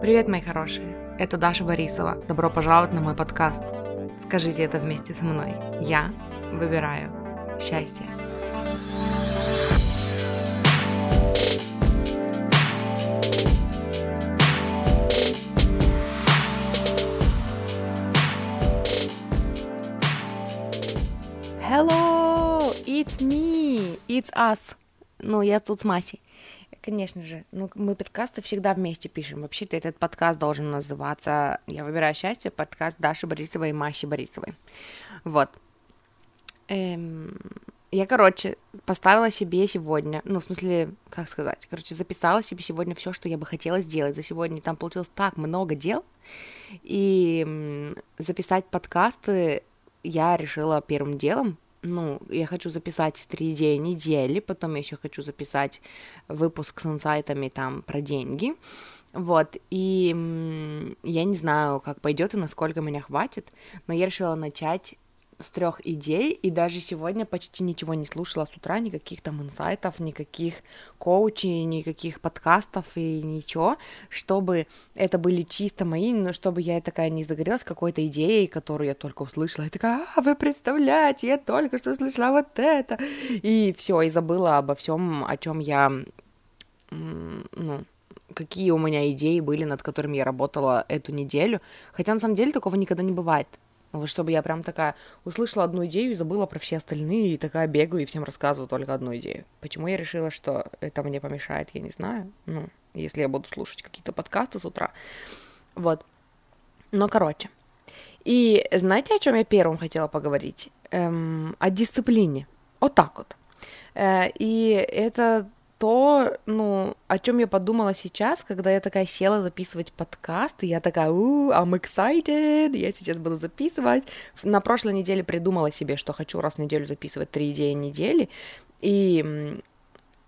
Привет, мои хорошие! Это Даша Борисова. Добро пожаловать на мой подкаст. Скажите это вместе со мной. Я выбираю счастье. Hello, it's me, it's us. Ну, я тут с Масей. Конечно же. Ну, мы подкасты всегда вместе пишем. Вообще-то этот подкаст должен называться «Я выбираю счастье», подкаст Даши Борисовой и Маши Борисовой. Вот. Эм, я, короче, поставила себе сегодня, ну, в смысле, как сказать, короче, записала себе сегодня все, что я бы хотела сделать за сегодня. Там получилось так много дел, и записать подкасты я решила первым делом, ну, я хочу записать три идеи недели, потом я еще хочу записать выпуск с инсайтами там про деньги, вот, и я не знаю, как пойдет и насколько меня хватит, но я решила начать с трех идей, и даже сегодня почти ничего не слушала с утра, никаких там инсайтов, никаких коучей, никаких подкастов и ничего, чтобы это были чисто мои, но чтобы я такая не загорелась какой-то идеей, которую я только услышала, и такая, а, вы представляете, я только что слышала вот это, и все, и забыла обо всем, о чем я, ну, какие у меня идеи были, над которыми я работала эту неделю. Хотя на самом деле такого никогда не бывает. Вот чтобы я прям такая услышала одну идею и забыла про все остальные, и такая бегаю и всем рассказываю только одну идею. Почему я решила, что это мне помешает, я не знаю. Ну, если я буду слушать какие-то подкасты с утра. Вот. Но, короче. И знаете, о чем я первым хотела поговорить? Эм, о дисциплине. Вот так вот. Э, и это то, ну, о чем я подумала сейчас, когда я такая села записывать подкаст, и я такая, у, I'm excited, я сейчас буду записывать. На прошлой неделе придумала себе, что хочу раз в неделю записывать три идеи недели, и,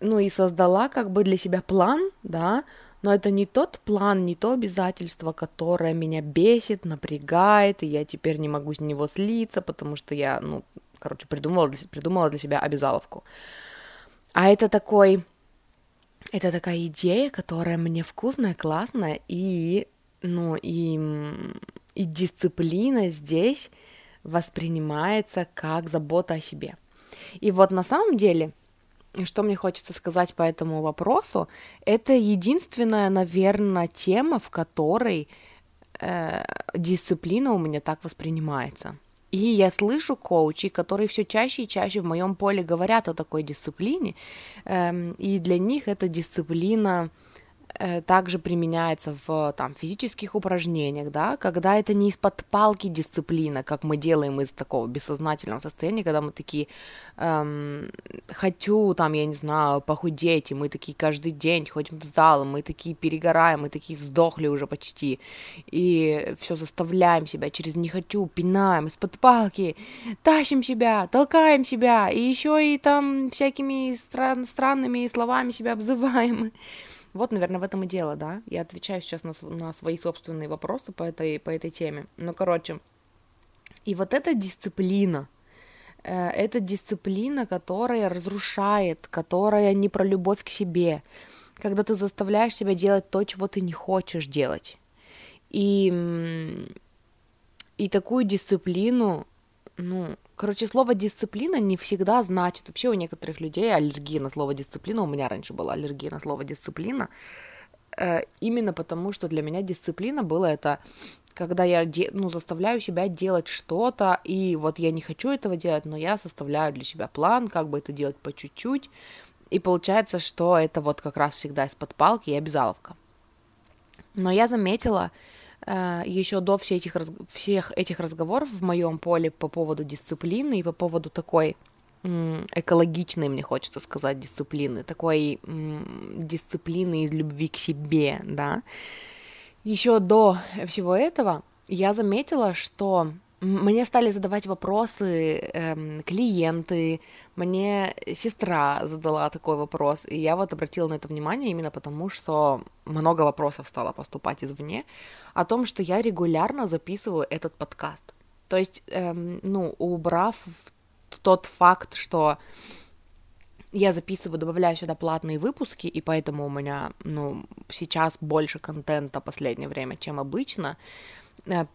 ну, и создала как бы для себя план, да, но это не тот план, не то обязательство, которое меня бесит, напрягает, и я теперь не могу с него слиться, потому что я, ну, короче, придумала, придумала для себя обязаловку. А это такой это такая идея, которая мне вкусная, классная, и, ну, и, и дисциплина здесь воспринимается как забота о себе. И вот на самом деле, что мне хочется сказать по этому вопросу, это единственная, наверное, тема, в которой э, дисциплина у меня так воспринимается. И я слышу коучей, которые все чаще и чаще в моем поле говорят о такой дисциплине, эм, и для них эта дисциплина также применяется в там, физических упражнениях, да, когда это не из-под палки дисциплина, как мы делаем из такого бессознательного состояния, когда мы такие эм, хочу, там, я не знаю, похудеть, и мы такие каждый день ходим в зал, мы такие перегораем, мы такие сдохли уже почти, и все заставляем себя через не хочу, пинаем из-под палки, тащим себя, толкаем себя, и еще и там всякими стран- странными словами себя обзываем. Вот, наверное, в этом и дело, да. Я отвечаю сейчас на, на свои собственные вопросы по этой, по этой теме. Ну, короче, и вот эта дисциплина, э, это дисциплина, которая разрушает, которая не про любовь к себе, когда ты заставляешь себя делать то, чего ты не хочешь делать. И, и такую дисциплину ну, короче, слово дисциплина не всегда значит. Вообще у некоторых людей аллергия на слово дисциплина. У меня раньше была аллергия на слово дисциплина. Э, именно потому, что для меня дисциплина было это, когда я ну, заставляю себя делать что-то, и вот я не хочу этого делать, но я составляю для себя план, как бы это делать по чуть-чуть. И получается, что это вот как раз всегда из-под палки и обязаловка. Но я заметила, еще до всех этих, всех этих разговоров в моем поле по поводу дисциплины и по поводу такой экологичной, мне хочется сказать, дисциплины, такой дисциплины из любви к себе, да. Еще до всего этого я заметила, что мне стали задавать вопросы эм, клиенты, мне сестра задала такой вопрос, и я вот обратила на это внимание именно потому, что много вопросов стало поступать извне о том, что я регулярно записываю этот подкаст. То есть, эм, ну, убрав тот факт, что я записываю, добавляю сюда платные выпуски, и поэтому у меня, ну, сейчас больше контента последнее время, чем обычно,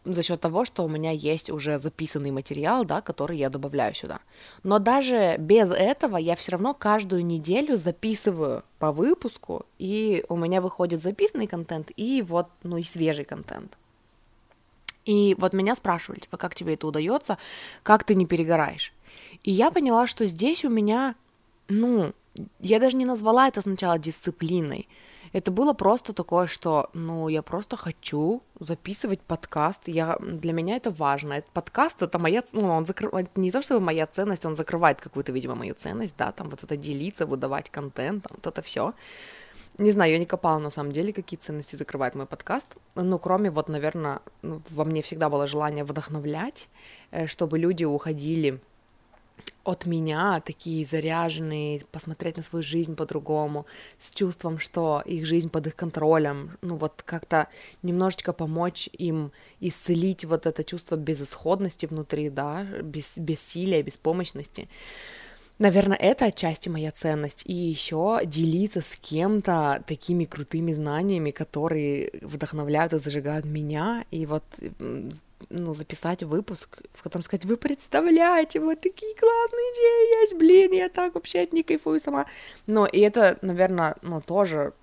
за счет того, что у меня есть уже записанный материал, да, который я добавляю сюда. Но даже без этого я все равно каждую неделю записываю по выпуску, и у меня выходит записанный контент и вот, ну, и свежий контент. И вот меня спрашивали, типа, как тебе это удается, как ты не перегораешь. И я поняла, что здесь у меня, ну, я даже не назвала это сначала дисциплиной. Это было просто такое, что, ну, я просто хочу записывать подкаст. Я, для меня это важно. Этот подкаст, это моя, ну, он закрывает, не то чтобы моя ценность, он закрывает какую-то, видимо, мою ценность, да, там вот это делиться, выдавать контент, там, вот это все. Не знаю, я не копала на самом деле, какие ценности закрывает мой подкаст. Ну, кроме вот, наверное, ну, во мне всегда было желание вдохновлять, э, чтобы люди уходили от меня такие заряженные, посмотреть на свою жизнь по-другому, с чувством, что их жизнь под их контролем, ну вот как-то немножечко помочь им исцелить вот это чувство безысходности внутри, да, без, бессилия, беспомощности. Наверное, это отчасти моя ценность. И еще делиться с кем-то такими крутыми знаниями, которые вдохновляют и зажигают меня. И вот ну, записать выпуск, в котором сказать, вы представляете, вот такие классные идеи есть, блин, я так вообще от них кайфую сама. Но и это, наверное, ну, тоже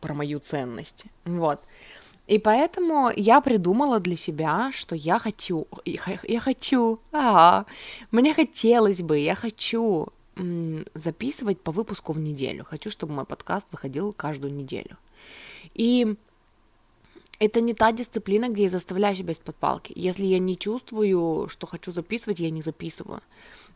про мою ценность. Вот. И поэтому я придумала для себя, что я хочу, я хочу, а, мне хотелось бы, я хочу записывать по выпуску в неделю. Хочу, чтобы мой подкаст выходил каждую неделю. И это не та дисциплина, где я заставляю себя из-под палки. Если я не чувствую, что хочу записывать, я не записываю.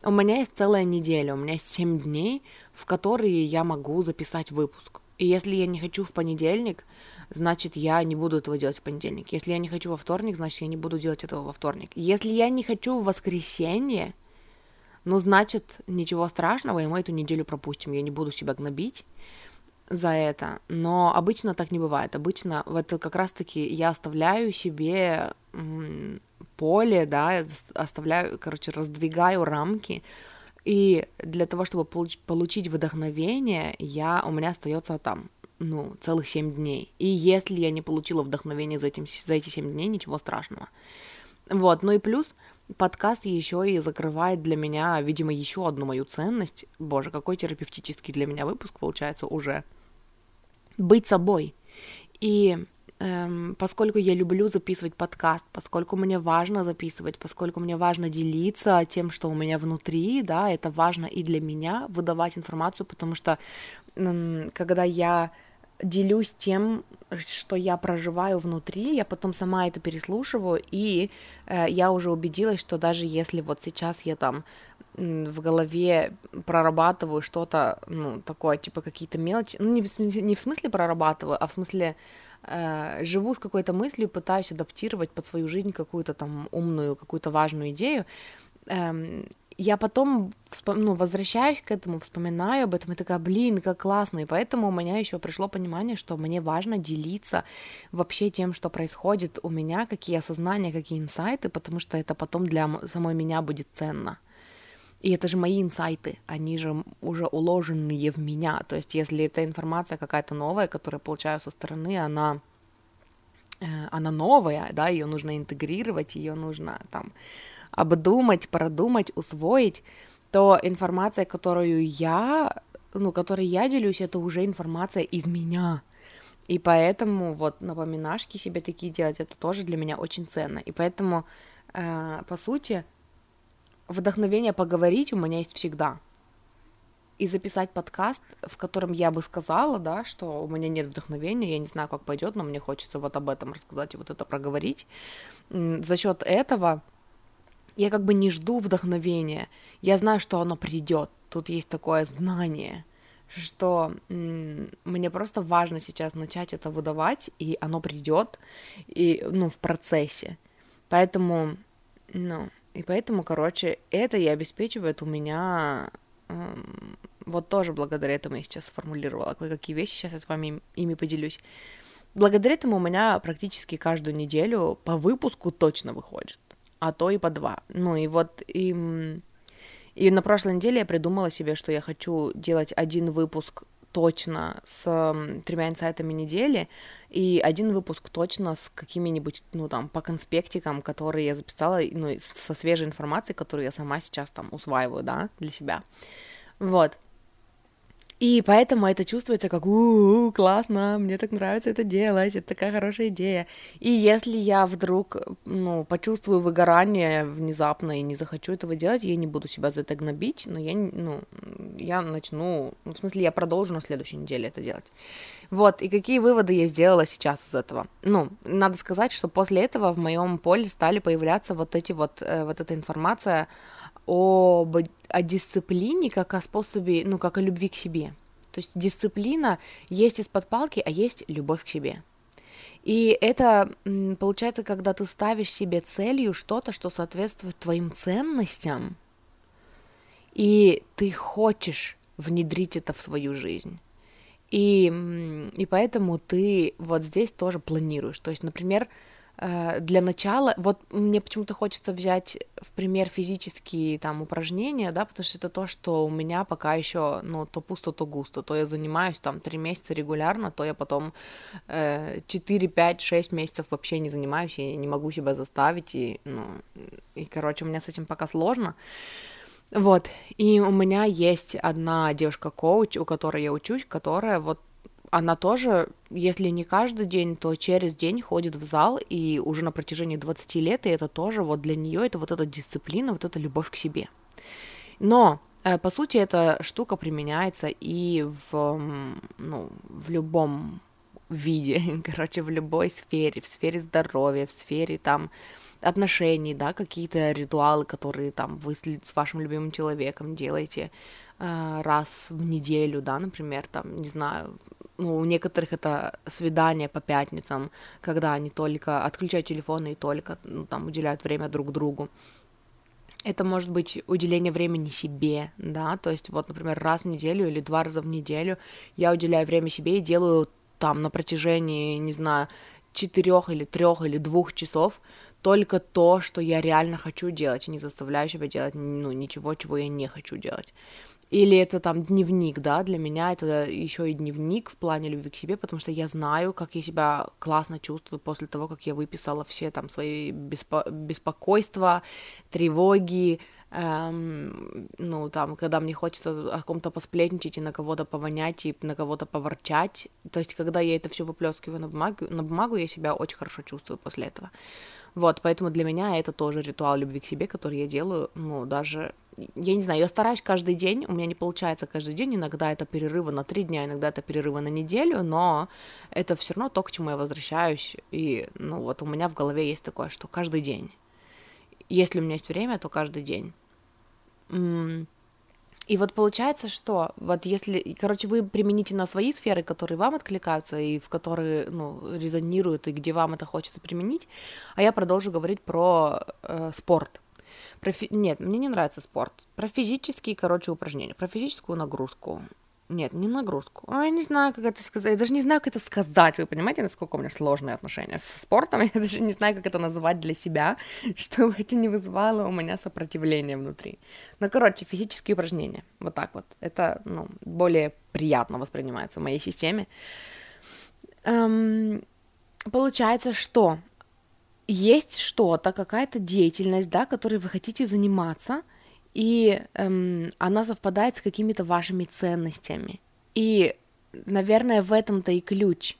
У меня есть целая неделя, у меня есть 7 дней, в которые я могу записать выпуск. И если я не хочу в понедельник, значит, я не буду этого делать в понедельник. Если я не хочу во вторник, значит, я не буду делать этого во вторник. Если я не хочу в воскресенье, ну, значит, ничего страшного, и мы эту неделю пропустим. Я не буду себя гнобить за это, но обычно так не бывает. Обычно в это как раз-таки я оставляю себе поле, да, оставляю, короче, раздвигаю рамки, и для того, чтобы получ- получить вдохновение, я, у меня остается там ну, целых 7 дней. И если я не получила вдохновение за, этим, за эти 7 дней, ничего страшного. Вот, ну и плюс подкаст еще и закрывает для меня, видимо, еще одну мою ценность. Боже, какой терапевтический для меня выпуск получается уже. Быть собой. И эм, поскольку я люблю записывать подкаст, поскольку мне важно записывать, поскольку мне важно делиться тем, что у меня внутри, да, это важно и для меня выдавать информацию, потому что эм, когда я делюсь тем, что я проживаю внутри, я потом сама это переслушиваю, и э, я уже убедилась, что даже если вот сейчас я там в голове прорабатываю что-то, ну, такое, типа какие-то мелочи, ну, не в, смысле, не в смысле прорабатываю, а в смысле э, живу с какой-то мыслью, пытаюсь адаптировать под свою жизнь какую-то там умную, какую-то важную идею, эм, я потом ну, возвращаюсь к этому, вспоминаю об этом и такая, блин, как классно. И поэтому у меня еще пришло понимание, что мне важно делиться вообще тем, что происходит у меня, какие осознания, какие инсайты, потому что это потом для самой меня будет ценно. И это же мои инсайты, они же уже уложенные в меня. То есть, если эта информация какая-то новая, которую я получаю со стороны, она э, она новая, да, ее нужно интегрировать, ее нужно там обдумать, продумать, усвоить, то информация, которую я, ну, которой я делюсь, это уже информация из меня. И поэтому вот напоминашки себе такие делать, это тоже для меня очень ценно. И поэтому, э, по сути, вдохновение поговорить у меня есть всегда. И записать подкаст, в котором я бы сказала, да, что у меня нет вдохновения, я не знаю, как пойдет, но мне хочется вот об этом рассказать и вот это проговорить. За счет этого я как бы не жду вдохновения. Я знаю, что оно придет. Тут есть такое знание, что м- мне просто важно сейчас начать это выдавать, и оно придет, и, ну, в процессе. Поэтому, ну, и поэтому, короче, это и обеспечивает у меня э, вот тоже благодаря этому я сейчас сформулировала кое-какие вещи, сейчас я с вами ими поделюсь. Благодаря этому у меня практически каждую неделю по выпуску точно выходит а то и по два. Ну и вот и, И на прошлой неделе я придумала себе, что я хочу делать один выпуск точно с тремя инсайтами недели и один выпуск точно с какими-нибудь, ну, там, по конспектикам, которые я записала, ну, со свежей информацией, которую я сама сейчас там усваиваю, да, для себя. Вот. И поэтому это чувствуется как у, -у, классно, мне так нравится это делать, это такая хорошая идея. И если я вдруг, ну, почувствую выгорание внезапно и не захочу этого делать, я не буду себя за это гнобить, но я, ну, я начну, ну, в смысле, я продолжу на следующей неделе это делать. Вот, и какие выводы я сделала сейчас из этого? Ну, надо сказать, что после этого в моем поле стали появляться вот эти вот, э, вот эта информация об, о дисциплине как о способе, ну, как о любви к себе. То есть дисциплина есть из-под палки, а есть любовь к себе. И это получается, когда ты ставишь себе целью что-то, что соответствует твоим ценностям, и ты хочешь внедрить это в свою жизнь. И, и поэтому ты вот здесь тоже планируешь. То есть, например, для начала, вот мне почему-то хочется взять в пример физические там упражнения, да, потому что это то, что у меня пока еще, ну, то пусто, то густо, то я занимаюсь там три месяца регулярно, то я потом э, 4, 5, 6 месяцев вообще не занимаюсь, я не могу себя заставить, и, ну, и, короче, у меня с этим пока сложно, вот, и у меня есть одна девушка-коуч, у которой я учусь, которая вот она тоже, если не каждый день, то через день ходит в зал, и уже на протяжении 20 лет, и это тоже вот для нее это вот эта дисциплина, вот эта любовь к себе. Но э, по сути, эта штука применяется и в, ну, в любом виде, короче, в любой сфере, в сфере здоровья, в сфере там отношений, да, какие-то ритуалы, которые там вы с вашим любимым человеком делаете э, раз в неделю, да, например, там, не знаю, ну, у некоторых это свидание по пятницам, когда они только отключают телефоны и только ну, там уделяют время друг другу. Это может быть уделение времени себе, да, то есть вот, например, раз в неделю или два раза в неделю я уделяю время себе и делаю там на протяжении, не знаю, четырех или трех или двух часов только то, что я реально хочу делать, и не заставляю себя делать ну, ничего, чего я не хочу делать. Или это там дневник, да, для меня это еще и дневник в плане любви к себе, потому что я знаю, как я себя классно чувствую после того, как я выписала все там свои беспо- беспокойства, тревоги, эм, ну, там, когда мне хочется о ком-то посплетничать и на кого-то повонять и на кого-то поворчать. То есть, когда я это все выплескиваю на бумагу, на бумагу, я себя очень хорошо чувствую после этого. Вот, поэтому для меня это тоже ритуал любви к себе, который я делаю, ну, даже я не знаю, я стараюсь каждый день, у меня не получается каждый день, иногда это перерывы на три дня, иногда это перерывы на неделю, но это все равно то, к чему я возвращаюсь, и, ну, вот у меня в голове есть такое, что каждый день, если у меня есть время, то каждый день. И вот получается, что вот если, короче, вы примените на свои сферы, которые вам откликаются и в которые, ну, резонируют, и где вам это хочется применить, а я продолжу говорить про э, спорт, про фи... Нет, мне не нравится спорт. Про физические, короче, упражнения, про физическую нагрузку. Нет, не нагрузку. Ой, не знаю, как это сказать. Я даже не знаю, как это сказать. Вы понимаете, насколько у меня сложные отношения с спортом? Я даже не знаю, как это называть для себя, чтобы это не вызывало у меня сопротивление внутри. Ну, короче, физические упражнения. Вот так вот. Это, ну, более приятно воспринимается в моей системе. Эм, получается, что есть что-то, какая-то деятельность, да, которой вы хотите заниматься, и эм, она совпадает с какими-то вашими ценностями. И, наверное, в этом-то и ключ,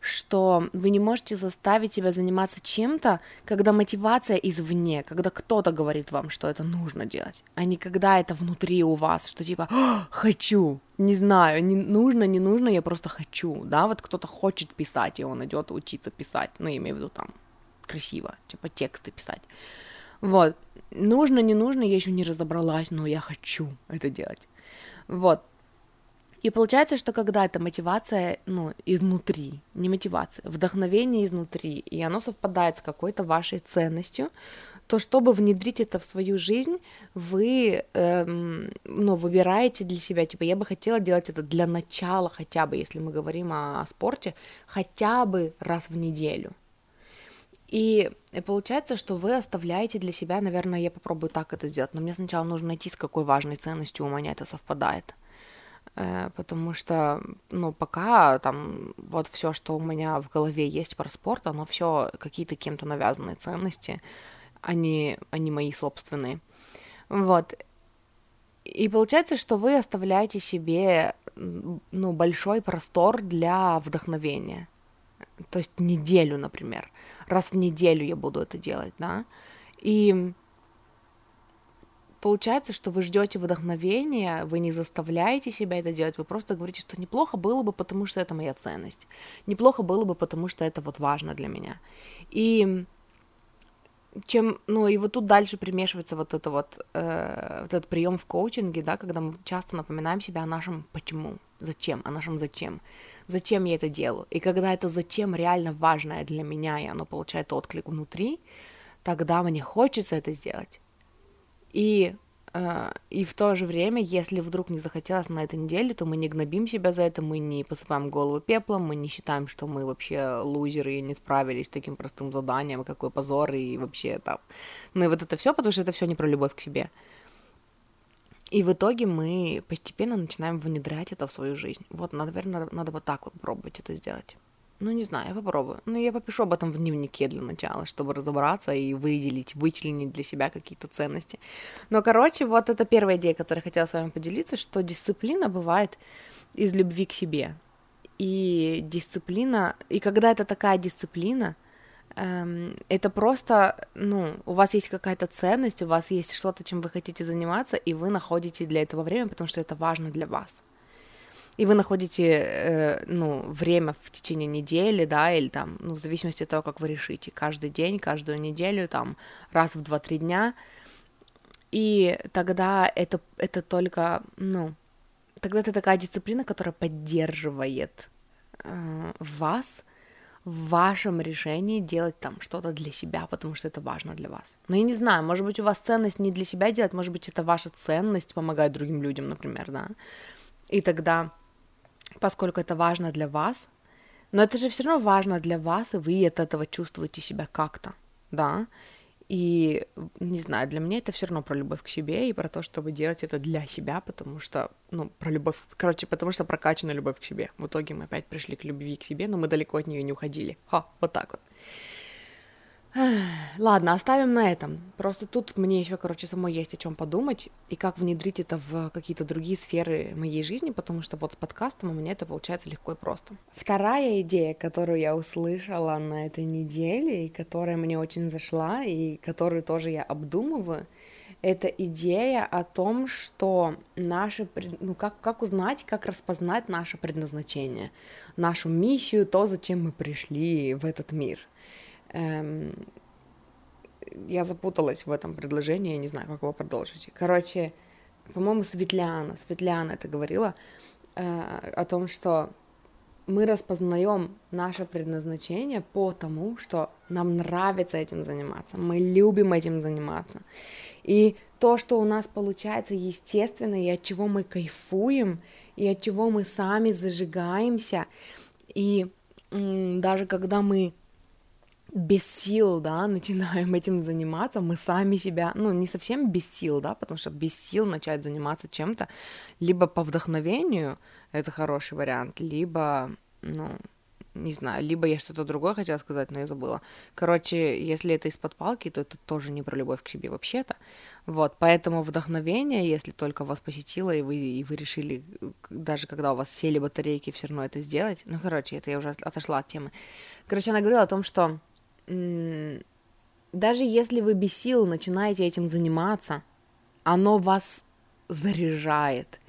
что вы не можете заставить себя заниматься чем-то, когда мотивация извне, когда кто-то говорит вам, что это нужно делать, а не когда это внутри у вас, что типа «хочу», не знаю, не нужно, не нужно, я просто хочу, да, вот кто-то хочет писать, и он идет учиться писать, ну, я имею в виду там красиво, типа тексты писать. Вот. Нужно, не нужно, я еще не разобралась, но я хочу это делать. Вот. И получается, что когда это мотивация, ну, изнутри, не мотивация, вдохновение изнутри, и оно совпадает с какой-то вашей ценностью, то чтобы внедрить это в свою жизнь, вы, эм, ну, выбираете для себя, типа, я бы хотела делать это для начала хотя бы, если мы говорим о, о спорте, хотя бы раз в неделю. И получается, что вы оставляете для себя, наверное, я попробую так это сделать, но мне сначала нужно найти, с какой важной ценностью у меня это совпадает. Э, потому что, ну, пока там вот все, что у меня в голове есть про спорт, оно все какие-то кем-то навязанные ценности, они, они мои собственные. Вот. И получается, что вы оставляете себе, ну, большой простор для вдохновения. То есть неделю, например. Раз в неделю я буду это делать, да. И получается, что вы ждете вдохновения, вы не заставляете себя это делать, вы просто говорите, что неплохо было бы, потому что это моя ценность. Неплохо было бы, потому что это вот важно для меня. И чем, ну и вот тут дальше примешивается вот это вот, э, вот этот прием в коучинге, да, когда мы часто напоминаем себя о нашем почему, зачем, о нашем зачем, зачем я это делаю. И когда это зачем реально важное для меня, и оно получает отклик внутри, тогда мне хочется это сделать. И Uh, и в то же время, если вдруг не захотелось на этой неделе, то мы не гнобим себя за это, мы не посыпаем голову пеплом, мы не считаем, что мы вообще лузеры и не справились с таким простым заданием, какой позор и вообще там. Ну и вот это все, потому что это все не про любовь к себе. И в итоге мы постепенно начинаем внедрять это в свою жизнь. Вот, наверное, надо, надо вот так вот пробовать это сделать. Ну, не знаю, я попробую. Ну, я попишу об этом в дневнике для начала, чтобы разобраться и выделить, вычленить для себя какие-то ценности. Но, короче, вот это первая идея, которую я хотела с вами поделиться, что дисциплина бывает из любви к себе. И дисциплина, и когда это такая дисциплина, это просто, ну, у вас есть какая-то ценность, у вас есть что-то, чем вы хотите заниматься, и вы находите для этого время, потому что это важно для вас. И вы находите, э, ну, время в течение недели, да, или там, ну, в зависимости от того, как вы решите, каждый день, каждую неделю, там, раз в 2-3 дня, и тогда это, это только, ну, тогда это такая дисциплина, которая поддерживает э, вас в вашем решении делать там что-то для себя, потому что это важно для вас. Но я не знаю, может быть, у вас ценность не для себя делать, может быть, это ваша ценность помогать другим людям, например, да. И тогда поскольку это важно для вас. Но это же все равно важно для вас, и вы от этого чувствуете себя как-то, да. И, не знаю, для меня это все равно про любовь к себе и про то, чтобы делать это для себя, потому что, ну, про любовь, короче, потому что прокачана любовь к себе. В итоге мы опять пришли к любви к себе, но мы далеко от нее не уходили. Ха, вот так вот. Ладно, оставим на этом. Просто тут мне еще, короче, самой есть о чем подумать и как внедрить это в какие-то другие сферы моей жизни, потому что вот с подкастом у меня это получается легко и просто. Вторая идея, которую я услышала на этой неделе, и которая мне очень зашла, и которую тоже я обдумываю, это идея о том, что наше, ну как, как узнать, как распознать наше предназначение, нашу миссию, то, зачем мы пришли в этот мир — Эм, я запуталась в этом предложении, я не знаю, как его продолжить. Короче, по-моему, Светляна, Светляна это говорила э, о том, что мы распознаем наше предназначение по тому, что нам нравится этим заниматься, мы любим этим заниматься. И то, что у нас получается естественно, и от чего мы кайфуем, и от чего мы сами зажигаемся, и даже когда мы без сил, да, начинаем этим заниматься, мы сами себя, ну, не совсем без сил, да, потому что без сил начать заниматься чем-то, либо по вдохновению, это хороший вариант, либо, ну, не знаю, либо я что-то другое хотела сказать, но я забыла. Короче, если это из-под палки, то это тоже не про любовь к себе вообще-то. Вот, поэтому вдохновение, если только вас посетило, и вы, и вы решили, даже когда у вас сели батарейки, все равно это сделать. Ну, короче, это я уже отошла от темы. Короче, она говорила о том, что даже если вы без сил начинаете этим заниматься, оно вас заряжает,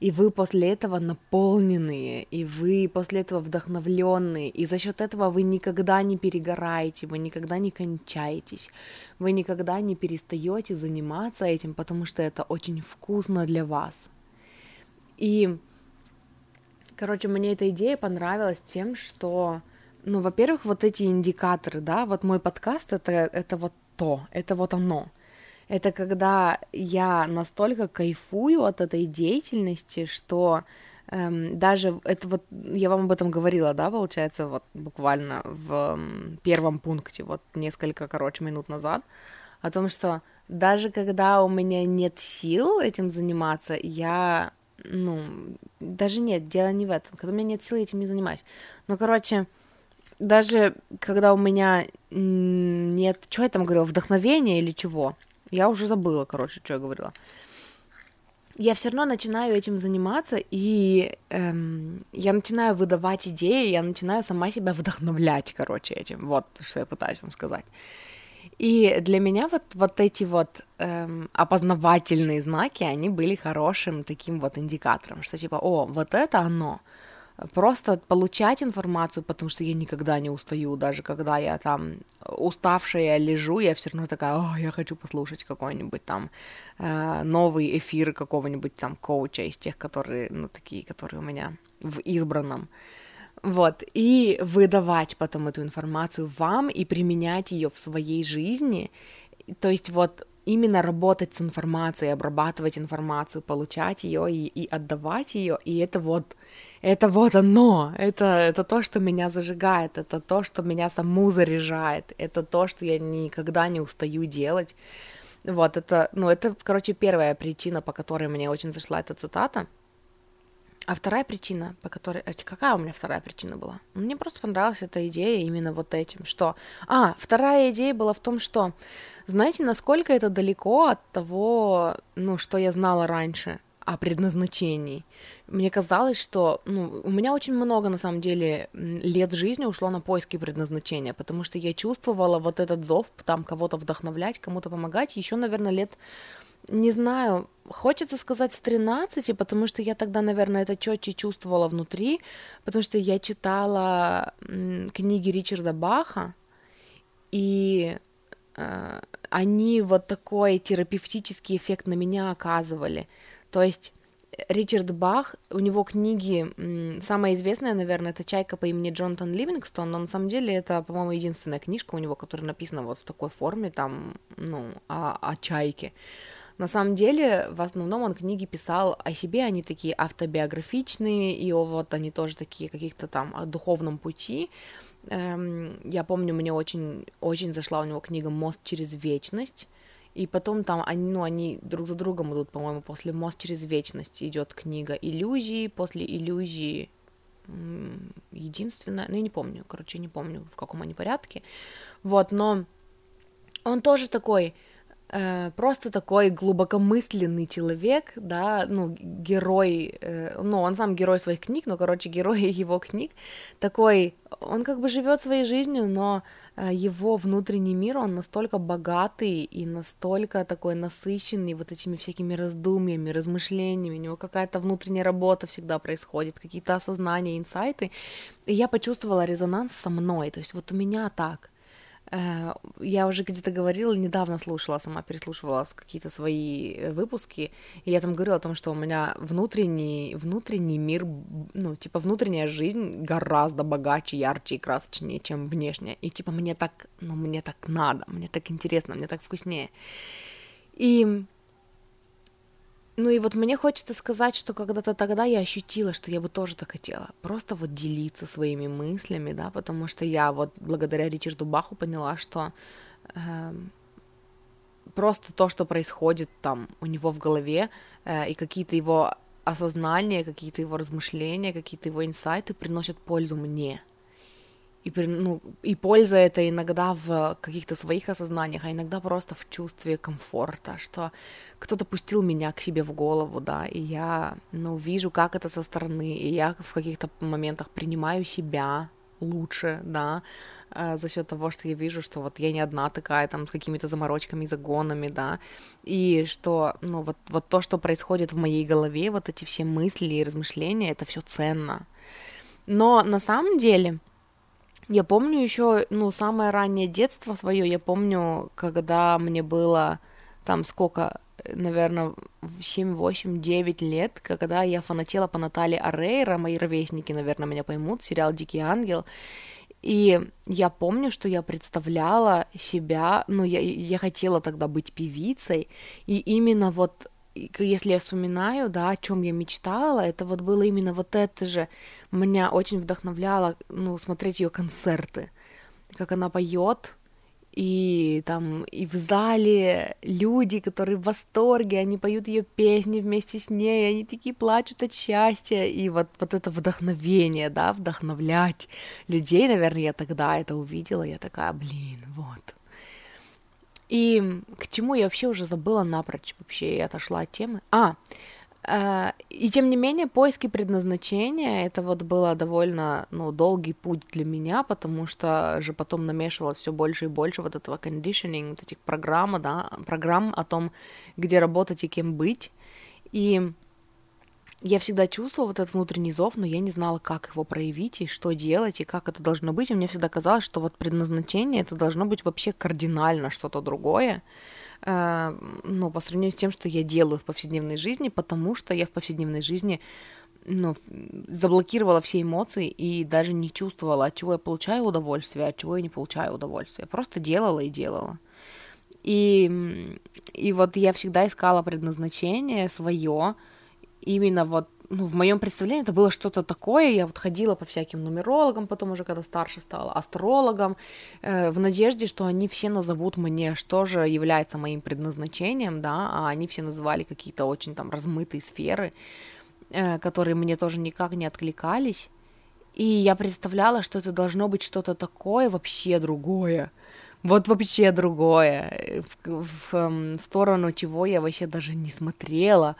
и вы после этого наполненные, и вы после этого вдохновленные, и за счет этого вы никогда не перегораете, вы никогда не кончаетесь, вы никогда не перестаете заниматься этим, потому что это очень вкусно для вас. И, короче, мне эта идея понравилась тем, что ну, во-первых, вот эти индикаторы, да, вот мой подкаст это, это вот то, это вот оно. Это когда я настолько кайфую от этой деятельности, что эм, даже это вот, я вам об этом говорила, да, получается, вот буквально в первом пункте, вот несколько, короче, минут назад, о том, что даже когда у меня нет сил этим заниматься, я, ну, даже нет, дело не в этом, когда у меня нет сил, я этим не занимаюсь. Но, короче, даже когда у меня нет, что я там говорила, вдохновения или чего, я уже забыла, короче, что я говорила. Я все равно начинаю этим заниматься, и эм, я начинаю выдавать идеи, я начинаю сама себя вдохновлять, короче, этим. Вот что я пытаюсь вам сказать. И для меня вот, вот эти вот эм, опознавательные знаки, они были хорошим таким вот индикатором, что типа, о, вот это оно. Просто получать информацию, потому что я никогда не устаю, даже когда я там уставшая лежу, я все равно такая, о, я хочу послушать какой-нибудь там э, новый эфир какого-нибудь там коуча из тех, которые, ну, такие, которые у меня в избранном. Вот, и выдавать потом эту информацию вам и применять ее в своей жизни. То есть вот именно работать с информацией, обрабатывать информацию, получать ее и, и отдавать ее, и это вот, это вот оно, это, это то, что меня зажигает, это то, что меня саму заряжает, это то, что я никогда не устаю делать. Вот, это, ну, это, короче, первая причина, по которой мне очень зашла эта цитата — а вторая причина, по которой... А какая у меня вторая причина была? Мне просто понравилась эта идея именно вот этим, что... А, вторая идея была в том, что... Знаете, насколько это далеко от того, ну, что я знала раньше о предназначении. Мне казалось, что ну, у меня очень много, на самом деле, лет жизни ушло на поиски предназначения, потому что я чувствовала вот этот зов, там, кого-то вдохновлять, кому-то помогать, еще, наверное, лет не знаю, хочется сказать с 13, потому что я тогда, наверное, это четче чувствовала внутри, потому что я читала книги Ричарда Баха, и э, они вот такой терапевтический эффект на меня оказывали. То есть Ричард Бах, у него книги, самая известная, наверное, это «Чайка по имени Джонатан Ливингстон», но на самом деле это, по-моему, единственная книжка у него, которая написана вот в такой форме, там, ну, о, о чайке. На самом деле, в основном он книги писал о себе, они такие автобиографичные, и вот они тоже такие каких-то там о духовном пути. Эм, я помню, мне очень, очень зашла у него книга «Мост через вечность», и потом там они, ну, они друг за другом идут, по-моему, после «Мост через вечность» идет книга «Иллюзии», после «Иллюзии» единственная, ну, я не помню, короче, не помню, в каком они порядке, вот, но он тоже такой, Э, просто такой глубокомысленный человек, да, ну, герой, э, ну, он сам герой своих книг, но, короче, герой его книг, такой, он как бы живет своей жизнью, но э, его внутренний мир, он настолько богатый и настолько такой насыщенный вот этими всякими раздумьями, размышлениями, у него какая-то внутренняя работа всегда происходит, какие-то осознания, инсайты, и я почувствовала резонанс со мной, то есть вот у меня так, я уже где-то говорила, недавно слушала, сама переслушивала какие-то свои э, выпуски, и я там говорила о том, что у меня внутренний, внутренний мир, ну, типа, внутренняя жизнь гораздо богаче, ярче и красочнее, чем внешняя. И, типа, мне так, ну, мне так надо, мне так интересно, мне так вкуснее. И ну и вот мне хочется сказать, что когда-то тогда я ощутила, что я бы тоже так хотела. Просто вот делиться своими мыслями, да, потому что я вот благодаря Ричарду Баху поняла, что э, просто то, что происходит там у него в голове, э, и какие-то его осознания, какие-то его размышления, какие-то его инсайты приносят пользу мне. И, ну, и польза это иногда в каких-то своих осознаниях, а иногда просто в чувстве комфорта, что кто-то пустил меня к себе в голову, да, и я, ну, вижу, как это со стороны, и я в каких-то моментах принимаю себя лучше, да, э, за счет того, что я вижу, что вот я не одна такая, там, с какими-то заморочками, загонами, да, и что, ну, вот, вот то, что происходит в моей голове, вот эти все мысли и размышления, это все ценно. Но на самом деле я помню еще, ну, самое раннее детство свое, я помню, когда мне было там сколько, наверное, 7, 8, 9 лет, когда я фанатела по Наталье Арейра, мои ровесники, наверное, меня поймут, сериал «Дикий ангел», и я помню, что я представляла себя, ну, я, я хотела тогда быть певицей, и именно вот если я вспоминаю, да, о чем я мечтала, это вот было именно вот это же. Меня очень вдохновляло, ну, смотреть ее концерты, как она поет, и там и в зале люди, которые в восторге, они поют ее песни вместе с ней, они такие плачут от счастья, и вот, вот это вдохновение, да, вдохновлять людей, наверное, я тогда это увидела, я такая, блин, вот. И к чему я вообще уже забыла напрочь, вообще я отошла от темы. А, Э, и тем не менее, поиски предназначения, это вот было довольно, ну, долгий путь для меня, потому что же потом намешивалось все больше и больше вот этого conditioning, вот этих программ, да, программ о том, где работать и кем быть. И я всегда чувствовала вот этот внутренний зов, но я не знала, как его проявить и что делать, и как это должно быть. И мне всегда казалось, что вот предназначение это должно быть вообще кардинально что-то другое. Э, ну, по сравнению с тем, что я делаю в повседневной жизни, потому что я в повседневной жизни ну, заблокировала все эмоции и даже не чувствовала, от чего я получаю удовольствие, от чего я не получаю удовольствие. Просто делала и делала. И, и вот я всегда искала предназначение свое именно вот ну, в моем представлении это было что-то такое. Я вот ходила по всяким нумерологам, потом уже когда старше стала, астрологам, э, в надежде, что они все назовут мне, что же является моим предназначением, да, а они все называли какие-то очень там размытые сферы, э, которые мне тоже никак не откликались. И я представляла, что это должно быть что-то такое вообще другое. Вот вообще другое, в, в, в эм, сторону чего я вообще даже не смотрела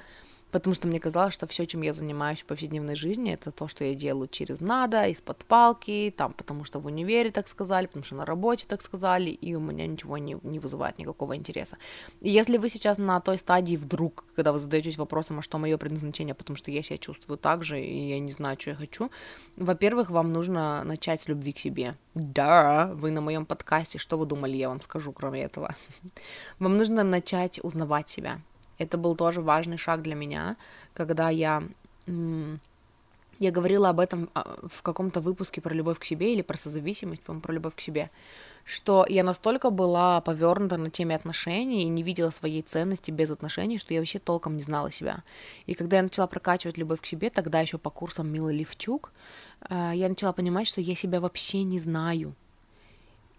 потому что мне казалось, что все, чем я занимаюсь в повседневной жизни, это то, что я делаю через надо, из-под палки, там, потому что в универе так сказали, потому что на работе так сказали, и у меня ничего не, не вызывает никакого интереса. И если вы сейчас на той стадии вдруг, когда вы задаетесь вопросом, а что мое предназначение, потому что я себя чувствую так же, и я не знаю, что я хочу, во-первых, вам нужно начать с любви к себе. Да, вы на моем подкасте, что вы думали, я вам скажу, кроме этого. Вам нужно начать узнавать себя, это был тоже важный шаг для меня, когда я я говорила об этом а, в каком-то выпуске про любовь к себе или про созависимость, по-моему, про любовь к себе, что я настолько была повернута на теме отношений и не видела своей ценности без отношений, что я вообще толком не знала себя. И когда я начала прокачивать любовь к себе, тогда еще по курсам Милы Левчук, э, я начала понимать, что я себя вообще не знаю.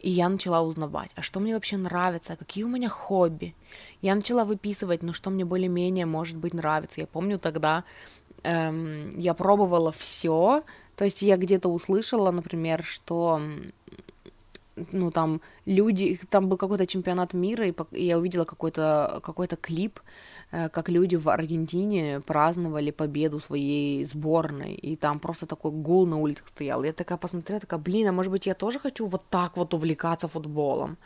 И я начала узнавать, а что мне вообще нравится, какие у меня хобби. Я начала выписывать, ну что мне более-менее может быть нравится. Я помню тогда эм, я пробовала все, то есть я где-то услышала, например, что ну там люди, там был какой-то чемпионат мира, и я увидела какой-то какой-то клип, как люди в Аргентине праздновали победу своей сборной, и там просто такой гул на улицах стоял. Я такая посмотрела, такая, блин, а может быть я тоже хочу вот так вот увлекаться футболом?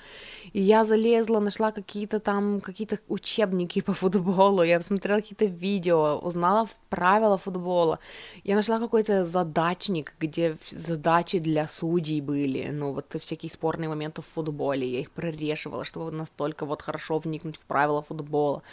И я залезла, нашла какие-то там, какие-то учебники по футболу, я посмотрела какие-то видео, узнала правила футбола. Я нашла какой-то задачник, где задачи для судей были, ну вот всякие спорные моменты в футболе, я их прорешивала, чтобы настолько вот хорошо вникнуть в правила футбола.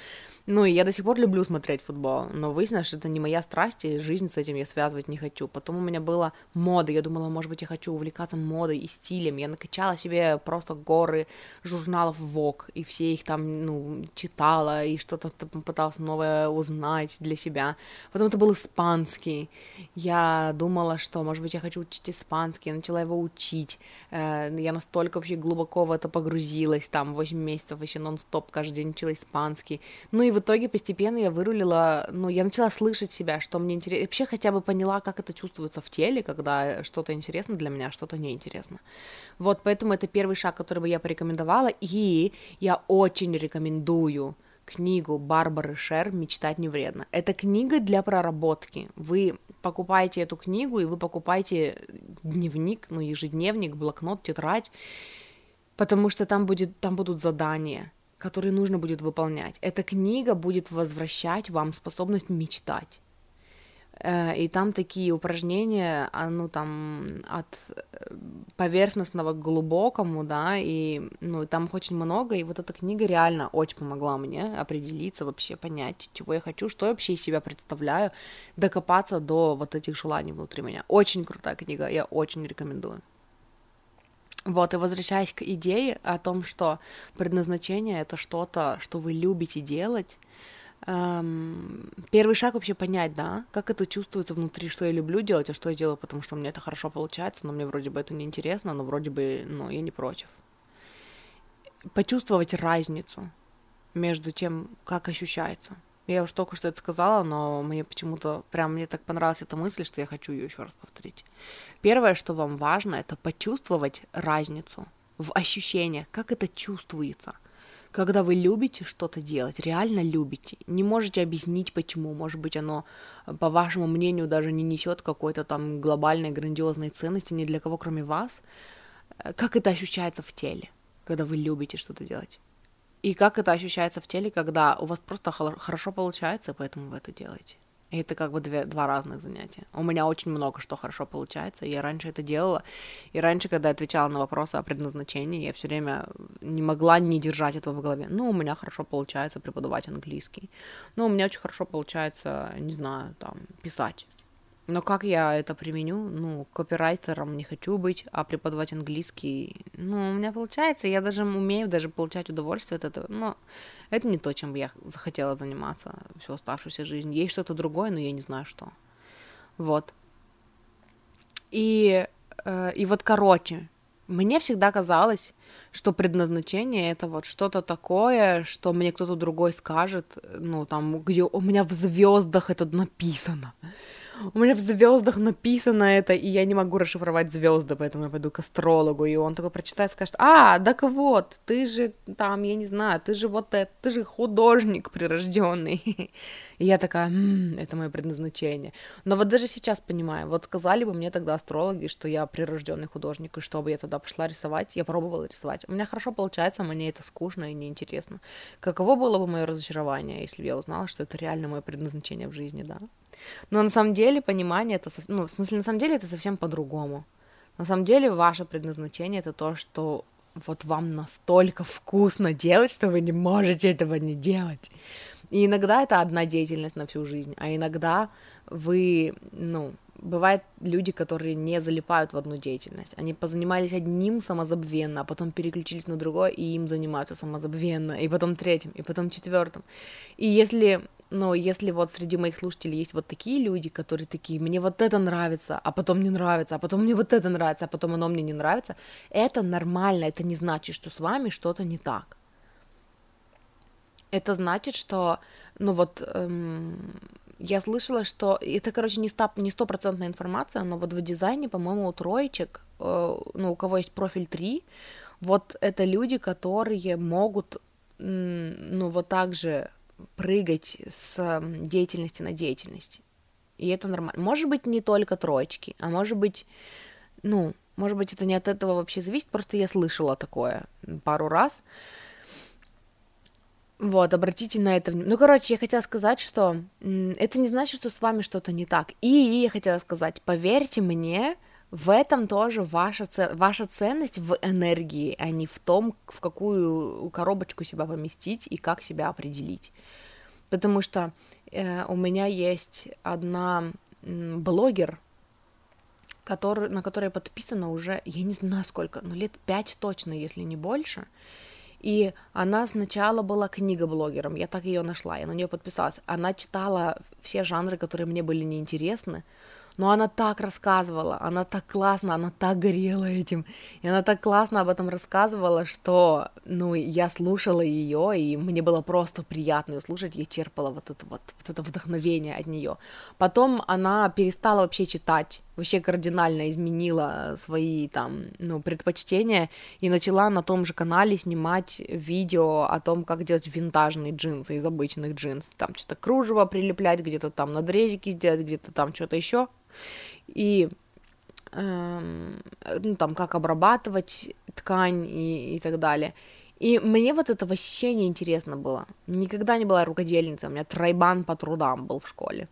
Ну, и я до сих пор люблю смотреть футбол, но выяснилось, что это не моя страсть, и жизнь с этим я связывать не хочу. Потом у меня была мода, я думала, может быть, я хочу увлекаться модой и стилем. Я накачала себе просто горы журналов Vogue, и все их там, ну, читала, и что-то пыталась новое узнать для себя. Потом это был испанский. Я думала, что, может быть, я хочу учить испанский, я начала его учить. Э, я настолько вообще глубоко в это погрузилась, там, 8 месяцев вообще нон-стоп каждый день учила испанский. Ну и в итоге постепенно я вырулила, ну, я начала слышать себя, что мне интересно, вообще хотя бы поняла, как это чувствуется в теле, когда что-то интересно для меня, что-то неинтересно. Вот, поэтому это первый шаг, который бы я порекомендовала, и я очень рекомендую книгу Барбары Шер «Мечтать не вредно». Это книга для проработки. Вы покупаете эту книгу, и вы покупаете дневник, ну, ежедневник, блокнот, тетрадь, потому что там, будет, там будут задания который нужно будет выполнять. Эта книга будет возвращать вам способность мечтать. Э, и там такие упражнения, ну там от э, поверхностного к глубокому, да, и ну там их очень много, и вот эта книга реально очень помогла мне определиться вообще, понять, чего я хочу, что я вообще из себя представляю, докопаться до вот этих желаний внутри меня. Очень крутая книга, я очень рекомендую. Вот, и возвращаясь к идее о том, что предназначение это что-то, что вы любите делать, эм, первый шаг вообще понять, да, как это чувствуется внутри, что я люблю делать, а что я делаю, потому что меня это хорошо получается, но мне вроде бы это не интересно, но вроде бы, ну, я не против. Почувствовать разницу между тем, как ощущается. Я уж только что это сказала, но мне почему-то прям мне так понравилась эта мысль, что я хочу ее еще раз повторить. Первое, что вам важно, это почувствовать разницу в ощущениях, как это чувствуется? Когда вы любите что-то делать, реально любите, не можете объяснить почему, может быть, оно, по вашему мнению, даже не несет какой-то там глобальной, грандиозной ценности ни для кого, кроме вас, э, как это ощущается в теле, когда вы любите что-то делать? И как это ощущается в теле, когда у вас просто хорошо получается, поэтому вы это делаете? И это как бы две, два разных занятия. У меня очень много что хорошо получается. Я раньше это делала. И раньше, когда я отвечала на вопросы о предназначении, я все время не могла не держать этого в голове. Ну, у меня хорошо получается преподавать английский. Ну, у меня очень хорошо получается, не знаю, там, писать. Но как я это применю? Ну, копирайтером не хочу быть, а преподавать английский, ну, у меня получается, я даже умею даже получать удовольствие от этого, но это не то, чем бы я захотела заниматься всю оставшуюся жизнь. Есть что-то другое, но я не знаю, что. Вот. И, э, и вот, короче, мне всегда казалось, что предназначение это вот что-то такое, что мне кто-то другой скажет, ну, там, где у меня в звездах это написано у меня в звездах написано это, и я не могу расшифровать звезды, поэтому я пойду к астрологу, и он такой прочитает, скажет, а, так вот, ты же там, я не знаю, ты же вот это, ты же художник прирожденный. И я такая, м-м, это мое предназначение. Но вот даже сейчас понимаю, вот сказали бы мне тогда астрологи, что я прирожденный художник, и чтобы я тогда пошла рисовать, я пробовала рисовать. У меня хорошо получается, мне это скучно и неинтересно. Каково было бы мое разочарование, если бы я узнала, что это реально мое предназначение в жизни, да? Но на самом деле понимание это, ну, в смысле, на самом деле это совсем по-другому. На самом деле ваше предназначение это то, что вот вам настолько вкусно делать, что вы не можете этого не делать. И иногда это одна деятельность на всю жизнь, а иногда вы, ну, бывают люди, которые не залипают в одну деятельность. Они позанимались одним самозабвенно, а потом переключились на другое, и им занимаются самозабвенно, и потом третьим, и потом четвертым. И если но если вот среди моих слушателей есть вот такие люди, которые такие, мне вот это нравится, а потом не нравится, а потом мне вот это нравится, а потом оно мне не нравится, это нормально, это не значит, что с вами что-то не так. Это значит, что, ну вот, эм, я слышала, что это, короче, не стопроцентная информация, но вот в дизайне, по-моему, у троечек, э, ну, у кого есть профиль 3, вот это люди, которые могут, ну, вот так же прыгать с деятельности на деятельность. И это нормально. Может быть, не только троечки, а может быть, ну, может быть, это не от этого вообще зависит, просто я слышала такое пару раз. Вот, обратите на это внимание. Ну, короче, я хотела сказать, что это не значит, что с вами что-то не так. И я хотела сказать, поверьте мне, в этом тоже ваша, ваша ценность в энергии, а не в том, в какую коробочку себя поместить и как себя определить. Потому что э, у меня есть одна блогер, который, на которой подписано уже, я не знаю сколько, но лет пять точно, если не больше. И она сначала была книгоблогером, я так ее нашла, я на нее подписалась. Она читала все жанры, которые мне были неинтересны, но она так рассказывала, она так классно, она так горела этим, и она так классно об этом рассказывала, что, ну, я слушала ее, и мне было просто приятно ее слушать, я черпала вот это вот, вот это вдохновение от нее. Потом она перестала вообще читать, вообще кардинально изменила свои там, ну, предпочтения и начала на том же канале снимать видео о том, как делать винтажные джинсы из обычных джинс, там что-то кружево прилеплять, где-то там надрезики сделать, где-то там что-то еще, и э, ну, там, как обрабатывать ткань и, и так далее. И мне вот это вообще не интересно было. Никогда не была рукодельницей, у меня тройбан по трудам был в школе.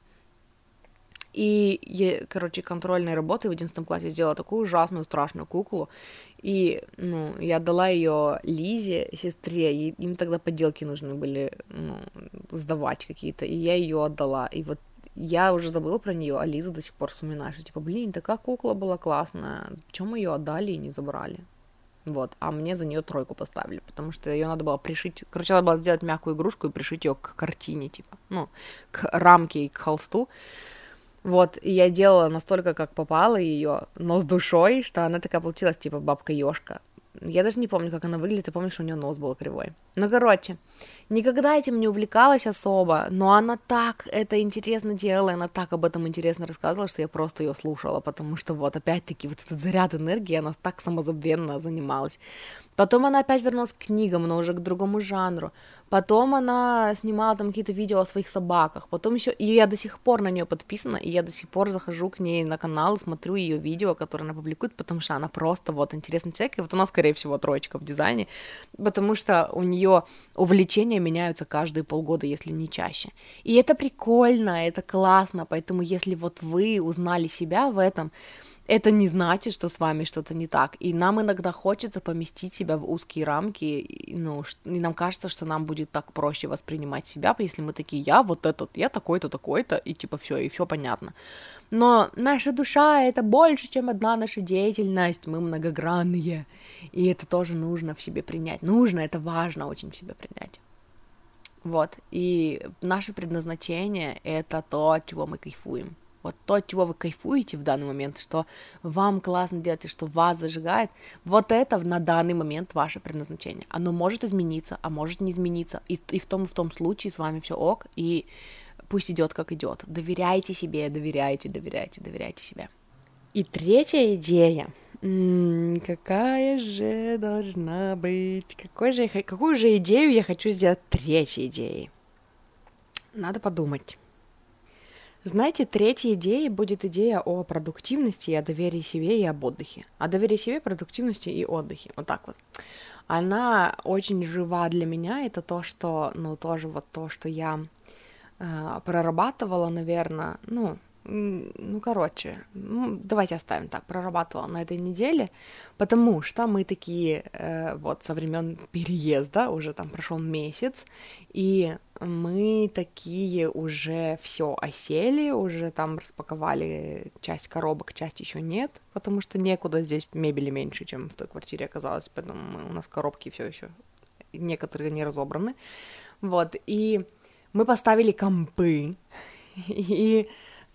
И я, короче, контрольной работы в 11 классе сделала такую ужасную, страшную куклу. И, ну, я дала ее Лизе, сестре, и им тогда подделки нужны были, ну, сдавать какие-то, и я ее отдала. И вот я уже забыла про нее, а Лиза до сих пор вспоминает, что типа, блин, такая кукла была классная, почему ее отдали и не забрали? Вот, а мне за нее тройку поставили, потому что ее надо было пришить. Короче, надо было сделать мягкую игрушку и пришить ее к картине, типа, ну, к рамке и к холсту. Вот, и я делала настолько, как попало ее, но с душой, что она такая получилась, типа, бабка Ёшка. Я даже не помню, как она выглядит, я помню, что у нее нос был кривой. Ну, короче, никогда этим не увлекалась особо, но она так это интересно делала, она так об этом интересно рассказывала, что я просто ее слушала, потому что вот опять-таки вот этот заряд энергии, она так самозабвенно занималась. Потом она опять вернулась к книгам, но уже к другому жанру. Потом она снимала там какие-то видео о своих собаках. Потом еще, и я до сих пор на нее подписана, и я до сих пор захожу к ней на канал, смотрю ее видео, которые она публикует, потому что она просто вот интересный человек, и вот она, скорее всего, троечка в дизайне, потому что у нее увлечения меняются каждые полгода, если не чаще. И это прикольно, это классно, поэтому если вот вы узнали себя в этом, это не значит, что с вами что-то не так. И нам иногда хочется поместить себя в узкие рамки, ну, и нам кажется, что нам будет так проще воспринимать себя, если мы такие, я вот этот, я такой-то, такой-то, и типа все, и все понятно. Но наша душа — это больше, чем одна наша деятельность, мы многогранные, и это тоже нужно в себе принять. Нужно, это важно очень в себе принять. Вот, и наше предназначение — это то, от чего мы кайфуем вот то, от чего вы кайфуете в данный момент, что вам классно делать и что вас зажигает, вот это на данный момент ваше предназначение. Оно может измениться, а может не измениться. И, и в том и в том случае с вами все ок, и пусть идет как идет. Доверяйте себе, доверяйте, доверяйте, доверяйте себе. И третья идея. Какая же должна быть? Какой же, какую же идею я хочу сделать третьей идеей? Надо подумать. Знаете, третья идея будет идея о продуктивности, о доверии себе и об отдыхе. О доверии себе, продуктивности и отдыхе. Вот так вот. Она очень жива для меня. Это то, что, ну, тоже вот то, что я э, прорабатывала, наверное, ну, ну, короче, ну, давайте оставим так, прорабатывала на этой неделе, потому что мы такие, э, вот, со времен переезда, уже там прошел месяц, и мы такие уже все осели, уже там распаковали часть коробок, часть еще нет, потому что некуда здесь мебели меньше, чем в той квартире оказалось, поэтому мы, у нас коробки все еще некоторые не разобраны, вот, и мы поставили компы, и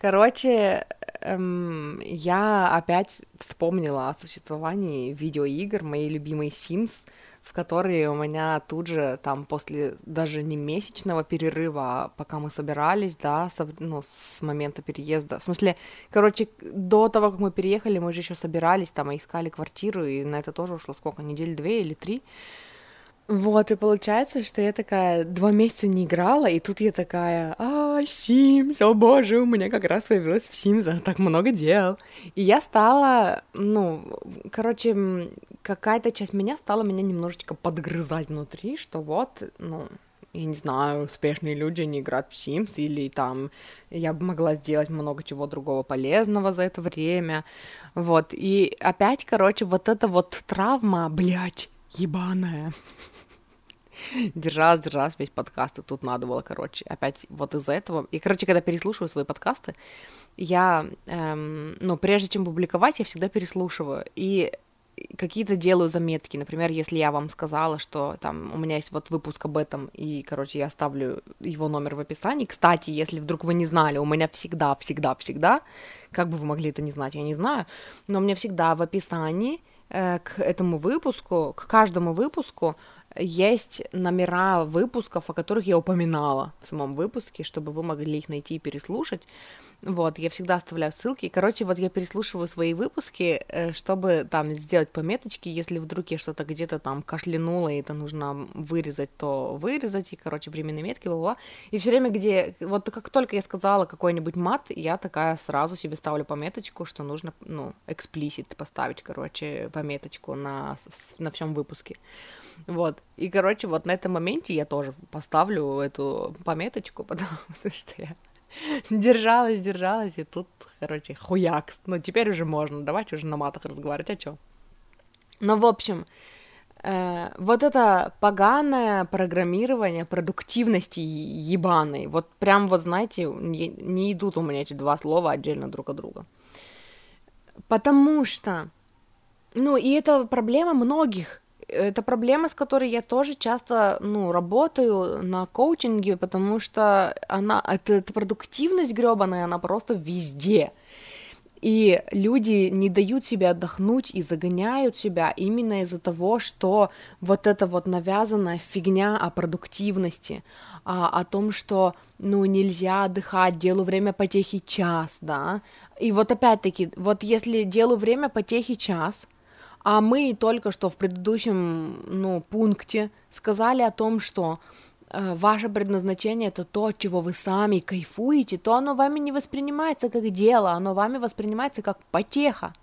Короче, эм, я опять вспомнила о существовании видеоигр, моей любимой Sims, в которые у меня тут же, там, после даже не месячного перерыва, пока мы собирались, да, со, ну, с момента переезда, в смысле, короче, до того, как мы переехали, мы же еще собирались, там, и искали квартиру, и на это тоже ушло сколько, недель две или три, вот, и получается, что я такая два месяца не играла, и тут я такая, а, Sims, о боже, у меня как раз появилось в Sims так много дел. И я стала, ну, короче, какая-то часть меня стала меня немножечко подгрызать внутри, что вот, ну, я не знаю, успешные люди не играют в Sims, или там я бы могла сделать много чего другого полезного за это время, вот, и опять, короче, вот эта вот травма, блядь, ебаная, держалась, держалась весь подкаст, и тут надо было, короче, опять вот из-за этого. И, короче, когда переслушиваю свои подкасты, я, эм, ну, прежде чем публиковать, я всегда переслушиваю. И какие-то делаю заметки. Например, если я вам сказала, что там у меня есть вот выпуск об этом, и, короче, я оставлю его номер в описании. Кстати, если вдруг вы не знали, у меня всегда, всегда, всегда, как бы вы могли это не знать, я не знаю, но у меня всегда в описании э, к этому выпуску, к каждому выпуску есть номера выпусков, о которых я упоминала в самом выпуске, чтобы вы могли их найти и переслушать. Вот, я всегда оставляю ссылки. Короче, вот я переслушиваю свои выпуски, э, чтобы там сделать пометочки, если вдруг я что-то где-то там кашлянула, и это нужно вырезать, то вырезать, и, короче, временные метки, бла-бла. И все время, где, вот как только я сказала какой-нибудь мат, я такая сразу себе ставлю пометочку, что нужно, ну, эксплисит поставить, короче, пометочку на, на всем выпуске. Вот. И, короче, вот на этом моменте я тоже поставлю эту пометочку, потому что я держалась, держалась, и тут, короче, хуяк. Ну, теперь уже можно, давайте уже на матах разговаривать, а чё? Ну, в общем, э, вот это поганое программирование продуктивности ебаной, вот прям вот, знаете, не, не идут у меня эти два слова отдельно друг от друга. Потому что ну, и это проблема многих. Это проблема, с которой я тоже часто, ну, работаю на коучинге, потому что она, это, эта продуктивность гребаная, она просто везде. И люди не дают себе отдохнуть и загоняют себя именно из-за того, что вот эта вот навязанная фигня о продуктивности, а, о том, что, ну, нельзя отдыхать, делу время потехи час, да. И вот опять-таки, вот если делу время потехи час, а мы только что в предыдущем, ну, пункте сказали о том, что Э, ваше предназначение это то, чего вы сами кайфуете, то оно вами не воспринимается как дело, оно вами воспринимается как потеха.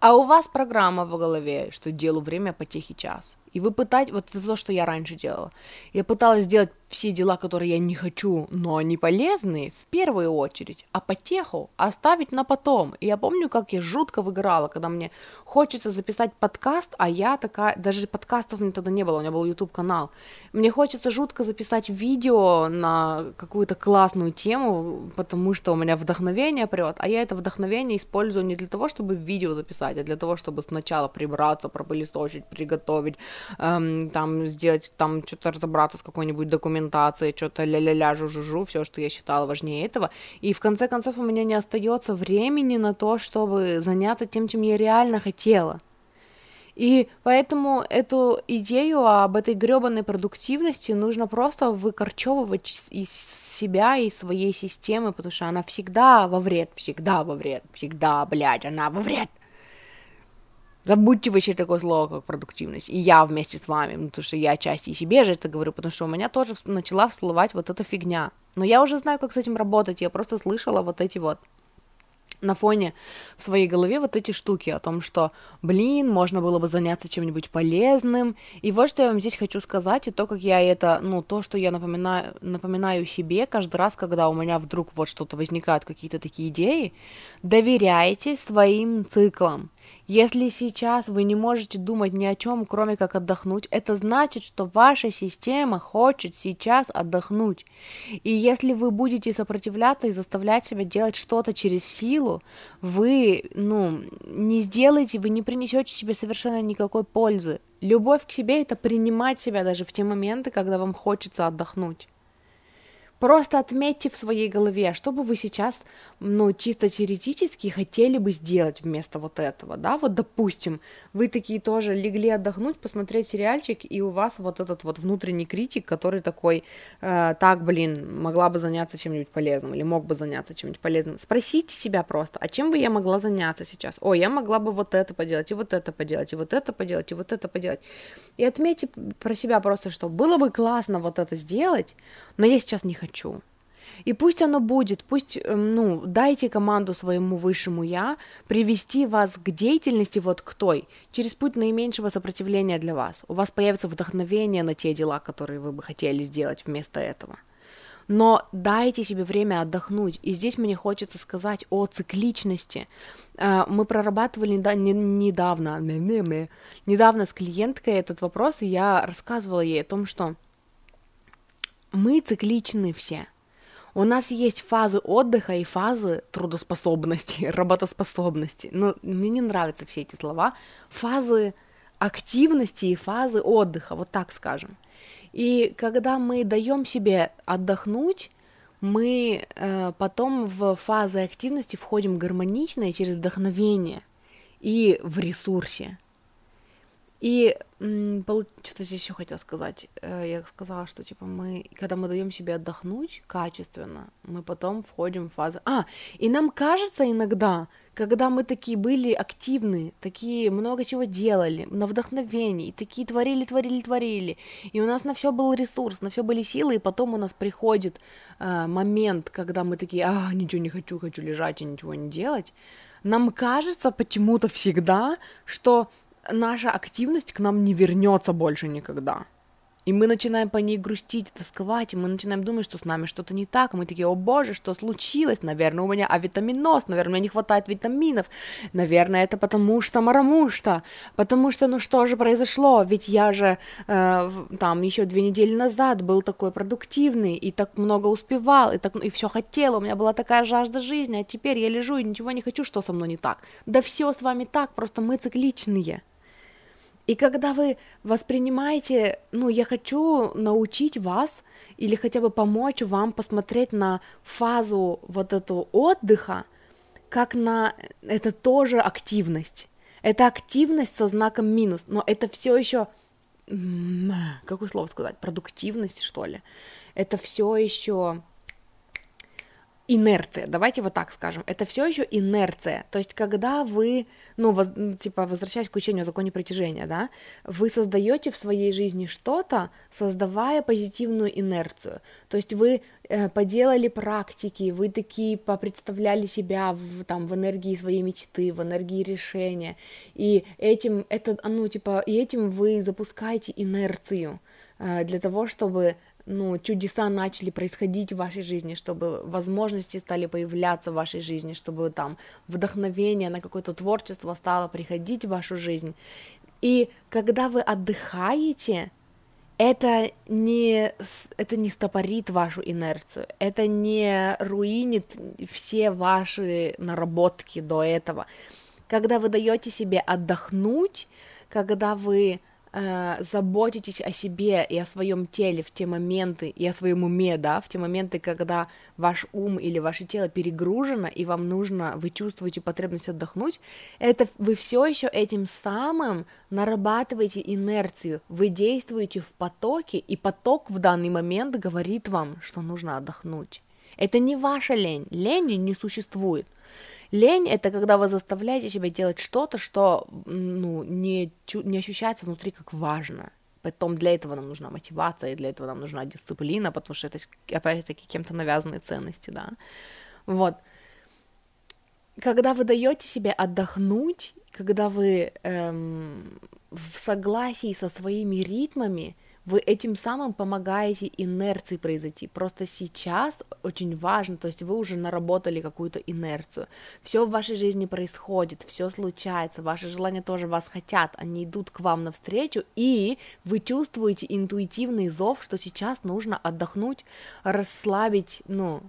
А у вас программа в голове, что делу время потехи час. И вы пытаетесь, вот это то, что я раньше делала. Я пыталась сделать все дела, которые я не хочу, но они полезные в первую очередь, а потеху оставить на потом. И я помню, как я жутко выиграла, когда мне хочется записать подкаст, а я такая, даже подкастов мне тогда не было, у меня был YouTube канал. Мне хочется жутко записать видео на какую-то классную тему, потому что у меня вдохновение прет, а я это вдохновение использую не для того, чтобы видео записать, а для того, чтобы сначала прибраться, пропылесосить, приготовить, эм, там сделать, там что-то разобраться с какой-нибудь документацией, что-то ля-ля-ля, жу-жу-жу, все, что я считала важнее этого. И в конце концов у меня не остается времени на то, чтобы заняться тем, чем я реально хотела. И поэтому эту идею об этой гребаной продуктивности нужно просто выкорчевывать из себя и своей системы, потому что она всегда во вред, всегда во вред, всегда, блядь, она во вред. Забудьте вообще такое слово, как продуктивность. И я вместе с вами, потому что я часть и себе же это говорю, потому что у меня тоже начала всплывать вот эта фигня. Но я уже знаю, как с этим работать, я просто слышала вот эти вот на фоне в своей голове вот эти штуки о том, что, блин, можно было бы заняться чем-нибудь полезным. И вот что я вам здесь хочу сказать, и то, как я это, ну, то, что я напоминаю, напоминаю себе каждый раз, когда у меня вдруг вот что-то возникают, какие-то такие идеи, доверяйте своим циклам. Если сейчас вы не можете думать ни о чем, кроме как отдохнуть, это значит, что ваша система хочет сейчас отдохнуть. И если вы будете сопротивляться и заставлять себя делать что-то через силу, вы, ну, не сделаете, вы не принесете себе совершенно никакой пользы. Любовь к себе это принимать себя даже в те моменты, когда вам хочется отдохнуть. Просто отметьте в своей голове, что бы вы сейчас, ну, чисто теоретически хотели бы сделать вместо вот этого, да, вот, допустим, вы такие тоже легли отдохнуть, посмотреть сериальчик, и у вас вот этот вот внутренний критик, который такой, э, так, блин, могла бы заняться чем-нибудь полезным, или мог бы заняться чем-нибудь полезным, спросите себя просто, а чем бы я могла заняться сейчас? О, я могла бы вот это поделать, и вот это поделать, и вот это поделать, и вот это поделать, и отметьте про себя просто, что было бы классно вот это сделать, но я сейчас не хочу. И пусть оно будет, пусть, эм, ну, дайте команду своему высшему я привести вас к деятельности вот к той, через путь наименьшего сопротивления для вас. У вас появится вдохновение на те дела, которые вы бы хотели сделать вместо этого. Но дайте себе время отдохнуть. И здесь мне хочется сказать о цикличности. Э, мы прорабатывали недавно, недавно с клиенткой этот вопрос, и я рассказывала ей о том, что мы цикличны все. У нас есть фазы отдыха и фазы трудоспособности, работоспособности. Но мне не нравятся все эти слова. Фазы активности и фазы отдыха, вот так скажем. И когда мы даем себе отдохнуть, мы э, потом в фазы активности входим гармонично и через вдохновение и в ресурсе. И что-то здесь еще хотела сказать. Э, я сказала, что типа мы, когда мы даем себе отдохнуть качественно, мы потом входим в фазу. А, и нам кажется иногда, когда мы такие были активны, такие много чего делали, на вдохновении, такие творили, творили, творили, и у нас на все был ресурс, на все были силы, и потом у нас приходит э, момент, когда мы такие, а, ничего не хочу, хочу лежать и ничего не делать. Нам кажется почему-то всегда, что наша активность к нам не вернется больше никогда. И мы начинаем по ней грустить, тосковать, и мы начинаем думать, что с нами что-то не так, мы такие, о боже, что случилось? Наверное, у меня авитаминоз, наверное, мне не хватает витаминов, наверное, это потому что мараму что, потому что, ну что же произошло, ведь я же э, там еще две недели назад был такой продуктивный, и так много успевал, и, так, и все хотел, у меня была такая жажда жизни, а теперь я лежу и ничего не хочу, что со мной не так. Да все с вами так, просто мы цикличные. И когда вы воспринимаете, ну, я хочу научить вас или хотя бы помочь вам посмотреть на фазу вот эту отдыха, как на это тоже активность. Это активность со знаком минус, но это все еще, какое слово сказать, продуктивность, что ли. Это все еще инерция, давайте вот так скажем, это все еще инерция, то есть когда вы, ну, воз, типа, возвращаясь к учению о законе притяжения, да, вы создаете в своей жизни что-то, создавая позитивную инерцию, то есть вы э, поделали практики, вы такие попредставляли себя в, там, в энергии своей мечты, в энергии решения, и этим, это, ну, типа, и этим вы запускаете инерцию э, для того, чтобы ну, чудеса начали происходить в вашей жизни, чтобы возможности стали появляться в вашей жизни, чтобы там вдохновение на какое-то творчество стало приходить в вашу жизнь. И когда вы отдыхаете, это не, это не стопорит вашу инерцию, это не руинит все ваши наработки до этого. Когда вы даете себе отдохнуть, когда вы заботитесь о себе и о своем теле в те моменты, и о своем уме, да, в те моменты, когда ваш ум или ваше тело перегружено, и вам нужно, вы чувствуете потребность отдохнуть, это вы все еще этим самым нарабатываете инерцию, вы действуете в потоке, и поток в данный момент говорит вам, что нужно отдохнуть. Это не ваша лень, лени не существует. Лень — это когда вы заставляете себя делать что-то, что ну, не, не ощущается внутри как важно. Потом для этого нам нужна мотивация, и для этого нам нужна дисциплина, потому что это, опять-таки, кем-то навязанные ценности, да. Вот. Когда вы даете себе отдохнуть, когда вы эм, в согласии со своими ритмами, вы этим самым помогаете инерции произойти. Просто сейчас очень важно, то есть вы уже наработали какую-то инерцию. Все в вашей жизни происходит, все случается, ваши желания тоже вас хотят, они идут к вам навстречу, и вы чувствуете интуитивный зов, что сейчас нужно отдохнуть, расслабить, ну,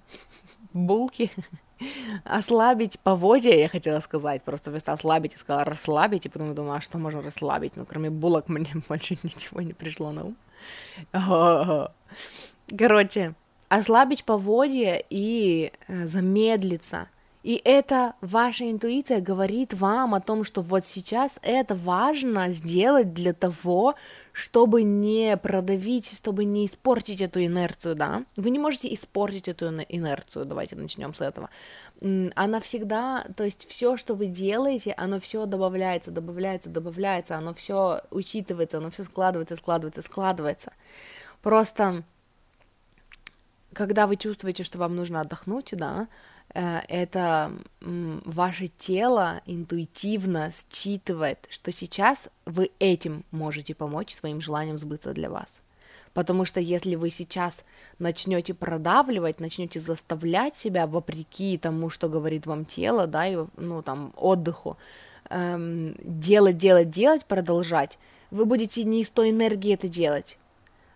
булки, ослабить поводья, я хотела сказать, просто вместо ослабить я сказала расслабить, и потом думаю, а что можно расслабить, ну, кроме булок мне больше ничего не пришло на ум. Короче, ослабить поводья и э, замедлиться. И это ваша интуиция говорит вам о том, что вот сейчас это важно сделать для того, чтобы не продавить, чтобы не испортить эту инерцию, да. Вы не можете испортить эту инерцию, давайте начнем с этого. Она всегда, то есть все, что вы делаете, оно все добавляется, добавляется, добавляется, оно все учитывается, оно все складывается, складывается, складывается. Просто когда вы чувствуете, что вам нужно отдохнуть, да, это ваше тело интуитивно считывает, что сейчас вы этим можете помочь своим желаниям сбыться для вас. Потому что если вы сейчас начнете продавливать, начнете заставлять себя вопреки тому, что говорит вам тело, да, и, ну, там, отдыху, эм, делать, делать, делать, продолжать, вы будете не из той энергии это делать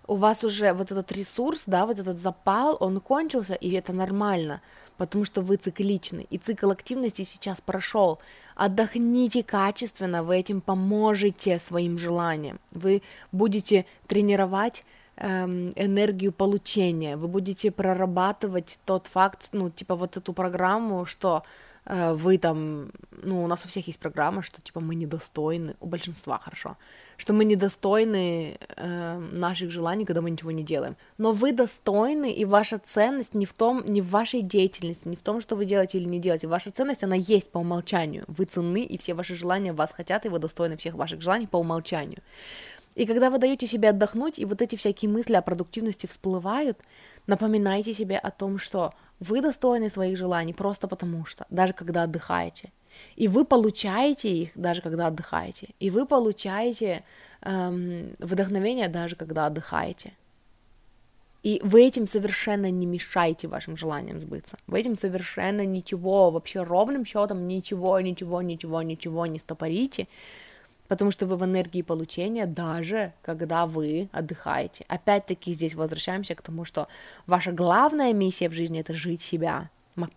у вас уже вот этот ресурс, да, вот этот запал, он кончился, и это нормально, потому что вы цикличны, и цикл активности сейчас прошел. Отдохните качественно, вы этим поможете своим желаниям, вы будете тренировать эм, энергию получения, вы будете прорабатывать тот факт, ну, типа вот эту программу, что э, вы там, ну, у нас у всех есть программа, что типа мы недостойны, у большинства хорошо, что мы недостойны э, наших желаний, когда мы ничего не делаем. Но вы достойны, и ваша ценность не в том, не в вашей деятельности, не в том, что вы делаете или не делаете. Ваша ценность, она есть по умолчанию. Вы ценны, и все ваши желания вас хотят, и вы достойны всех ваших желаний по умолчанию. И когда вы даете себе отдохнуть, и вот эти всякие мысли о продуктивности всплывают, напоминайте себе о том, что вы достойны своих желаний просто потому что, даже когда отдыхаете. И вы получаете их, даже когда отдыхаете. И вы получаете эм, вдохновение, даже когда отдыхаете. И вы этим совершенно не мешаете вашим желаниям сбыться. Вы этим совершенно ничего, вообще ровным счетом ничего, ничего, ничего, ничего не стопорите, потому что вы в энергии получения, даже когда вы отдыхаете. Опять-таки здесь возвращаемся к тому, что ваша главная миссия в жизни — это жить себя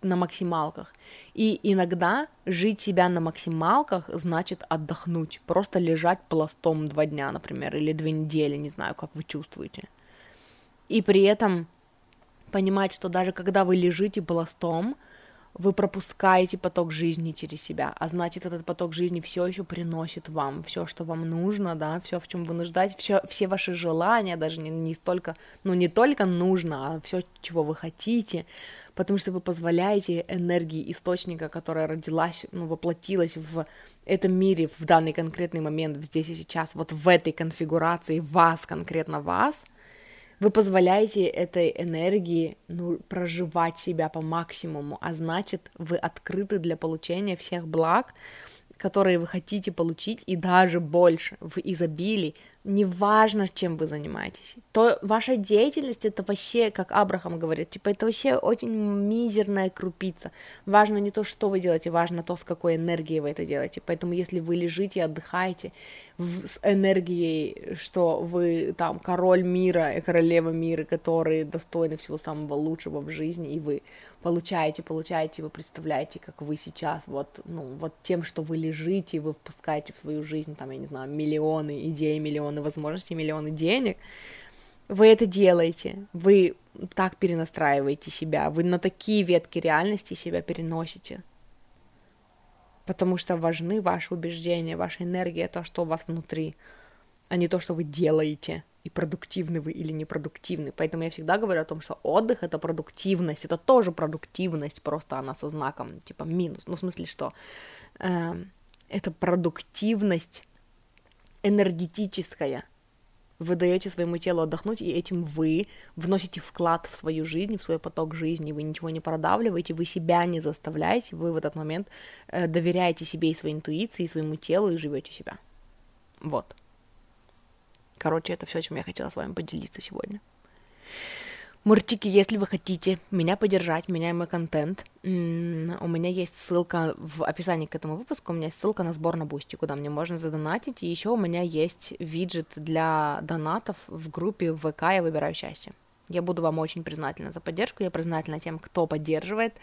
на максималках. И иногда жить себя на максималках значит отдохнуть, просто лежать пластом два дня, например, или две недели, не знаю, как вы чувствуете и при этом понимать, что даже когда вы лежите пластом, вы пропускаете поток жизни через себя, а значит, этот поток жизни все еще приносит вам все, что вам нужно, да, все, в чем вы нуждаетесь, все, все ваши желания, даже не, не столько, ну, не только нужно, а все, чего вы хотите, потому что вы позволяете энергии источника, которая родилась, ну, воплотилась в этом мире в данный конкретный момент, здесь и сейчас, вот в этой конфигурации вас, конкретно вас — вы позволяете этой энергии ну, проживать себя по максимуму, а значит, вы открыты для получения всех благ, которые вы хотите получить, и даже больше в изобилии, неважно, чем вы занимаетесь, то ваша деятельность это вообще, как Абрахам говорит, типа это вообще очень мизерная крупица. Важно не то, что вы делаете, важно то, с какой энергией вы это делаете. Поэтому если вы лежите, отдыхаете в, с энергией, что вы там король мира и королева мира, которые достойны всего самого лучшего в жизни, и вы получаете, получаете, вы представляете, как вы сейчас вот, ну, вот тем, что вы лежите, вы впускаете в свою жизнь, там, я не знаю, миллионы идей, миллионы возможностей, миллионы денег, вы это делаете, вы так перенастраиваете себя, вы на такие ветки реальности себя переносите, потому что важны ваши убеждения, ваша энергия, то, что у вас внутри, а не то, что вы делаете – и продуктивны вы или непродуктивны. Поэтому я всегда говорю о том, что отдых это продуктивность, это тоже продуктивность, просто она со знаком типа минус. Ну, в смысле, что э, это продуктивность энергетическая. Вы даете своему телу отдохнуть, и этим вы вносите вклад в свою жизнь, в свой поток жизни, вы ничего не продавливаете, вы себя не заставляете, вы в этот момент э, доверяете себе и своей интуиции, и своему телу, и живете себя. Вот. Короче, это все, чем я хотела с вами поделиться сегодня. Мурчики, если вы хотите меня поддержать, меня и мой контент, у меня есть ссылка в описании к этому выпуску, у меня есть ссылка на сбор на Бусти, куда мне можно задонатить, и еще у меня есть виджет для донатов в группе ВК «Я выбираю счастье». Я буду вам очень признательна за поддержку, я признательна тем, кто поддерживает.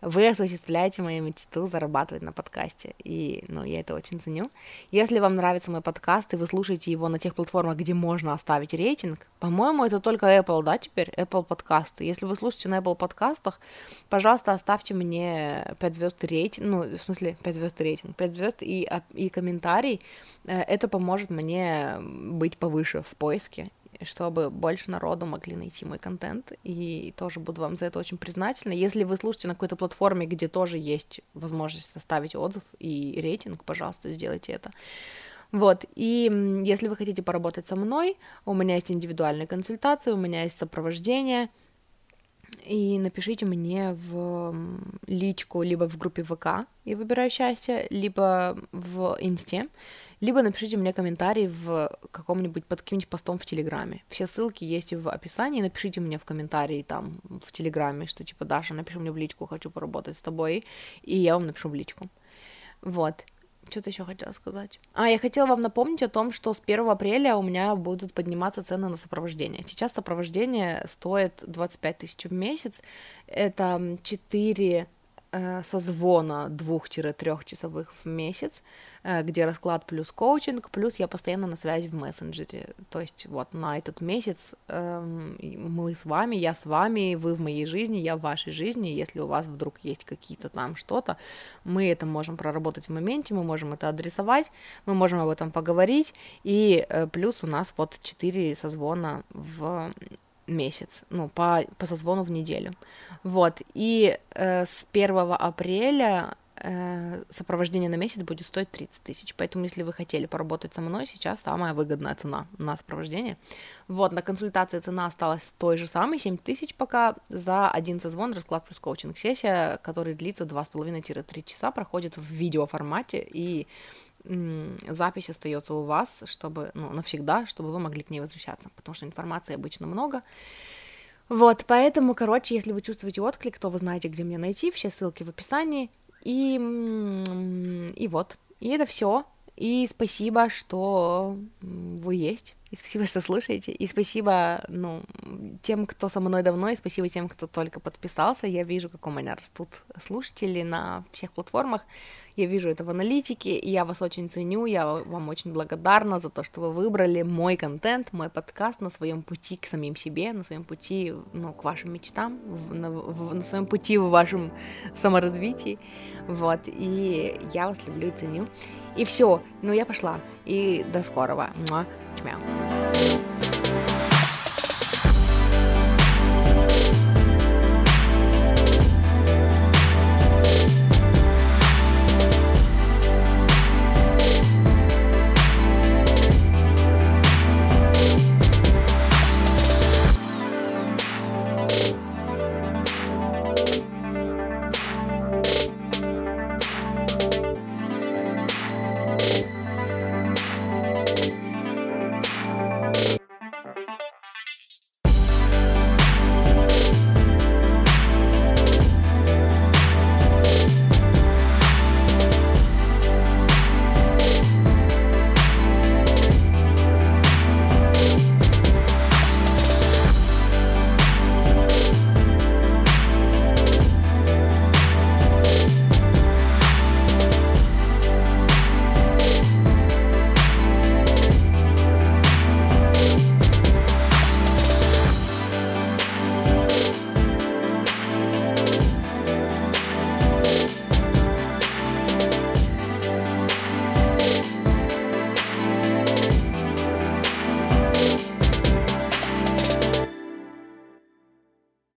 Вы осуществляете мою мечту зарабатывать на подкасте, и, ну, я это очень ценю. Если вам нравится мой подкаст, и вы слушаете его на тех платформах, где можно оставить рейтинг, по-моему, это только Apple, да, теперь, Apple подкасты. Если вы слушаете на Apple подкастах, пожалуйста, оставьте мне 5 звезд рейтинг, ну, в смысле, 5 звезд рейтинг, 5 звезд и, а, и комментарий, э, это поможет мне быть повыше в поиске, чтобы больше народу могли найти мой контент, и тоже буду вам за это очень признательна. Если вы слушаете на какой-то платформе, где тоже есть возможность составить отзыв и рейтинг, пожалуйста, сделайте это. Вот, и если вы хотите поработать со мной, у меня есть индивидуальные консультации, у меня есть сопровождение, и напишите мне в личку либо в группе ВК «Я выбираю счастье», либо в Инсте, либо напишите мне комментарий в каком-нибудь, под каким-нибудь постом в Телеграме. Все ссылки есть в описании, напишите мне в комментарии там в Телеграме, что типа, Даша, напиши мне в личку, хочу поработать с тобой, и я вам напишу в личку. Вот. Что-то еще хотела сказать. А, я хотела вам напомнить о том, что с 1 апреля у меня будут подниматься цены на сопровождение. Сейчас сопровождение стоит 25 тысяч в месяц. Это 4 э, созвона 2-3 часовых в месяц. Э, где расклад плюс коучинг, плюс я постоянно на связи в мессенджере. То есть вот на этот месяц эм, мы с вами, я с вами, вы в моей жизни, я в вашей жизни. Если у вас вдруг есть какие-то там что-то, мы это можем проработать в моменте, мы можем это адресовать, мы можем об этом поговорить. И э, плюс у нас вот 4 созвона в месяц, ну, по, по созвону в неделю. Вот, и э, с 1 апреля э, сопровождение на месяц будет стоить 30 тысяч. Поэтому, если вы хотели поработать со мной, сейчас самая выгодная цена на сопровождение. Вот, на консультации цена осталась той же самой, 7 тысяч пока, за один созвон, расклад плюс коучинг сессия, который длится 2,5-3 часа, проходит в видеоформате, и запись остается у вас, чтобы, ну, навсегда, чтобы вы могли к ней возвращаться, потому что информации обычно много. Вот, поэтому, короче, если вы чувствуете отклик, то вы знаете, где меня найти, все ссылки в описании, и, и вот, и это все, и спасибо, что вы есть. И спасибо, что слушаете. И спасибо, ну, тем, кто со мной давно, и спасибо тем, кто только подписался. Я вижу, как у меня растут слушатели на всех платформах. Я вижу это в аналитике, и я вас очень ценю, я вам очень благодарна за то, что вы выбрали мой контент, мой подкаст на своем пути к самим себе, на своем пути, ну, к вашим мечтам, в, на, в, на своем пути в вашем саморазвитии. Вот, и я вас люблю и ценю. И все, ну, я пошла. e da скорова, bara.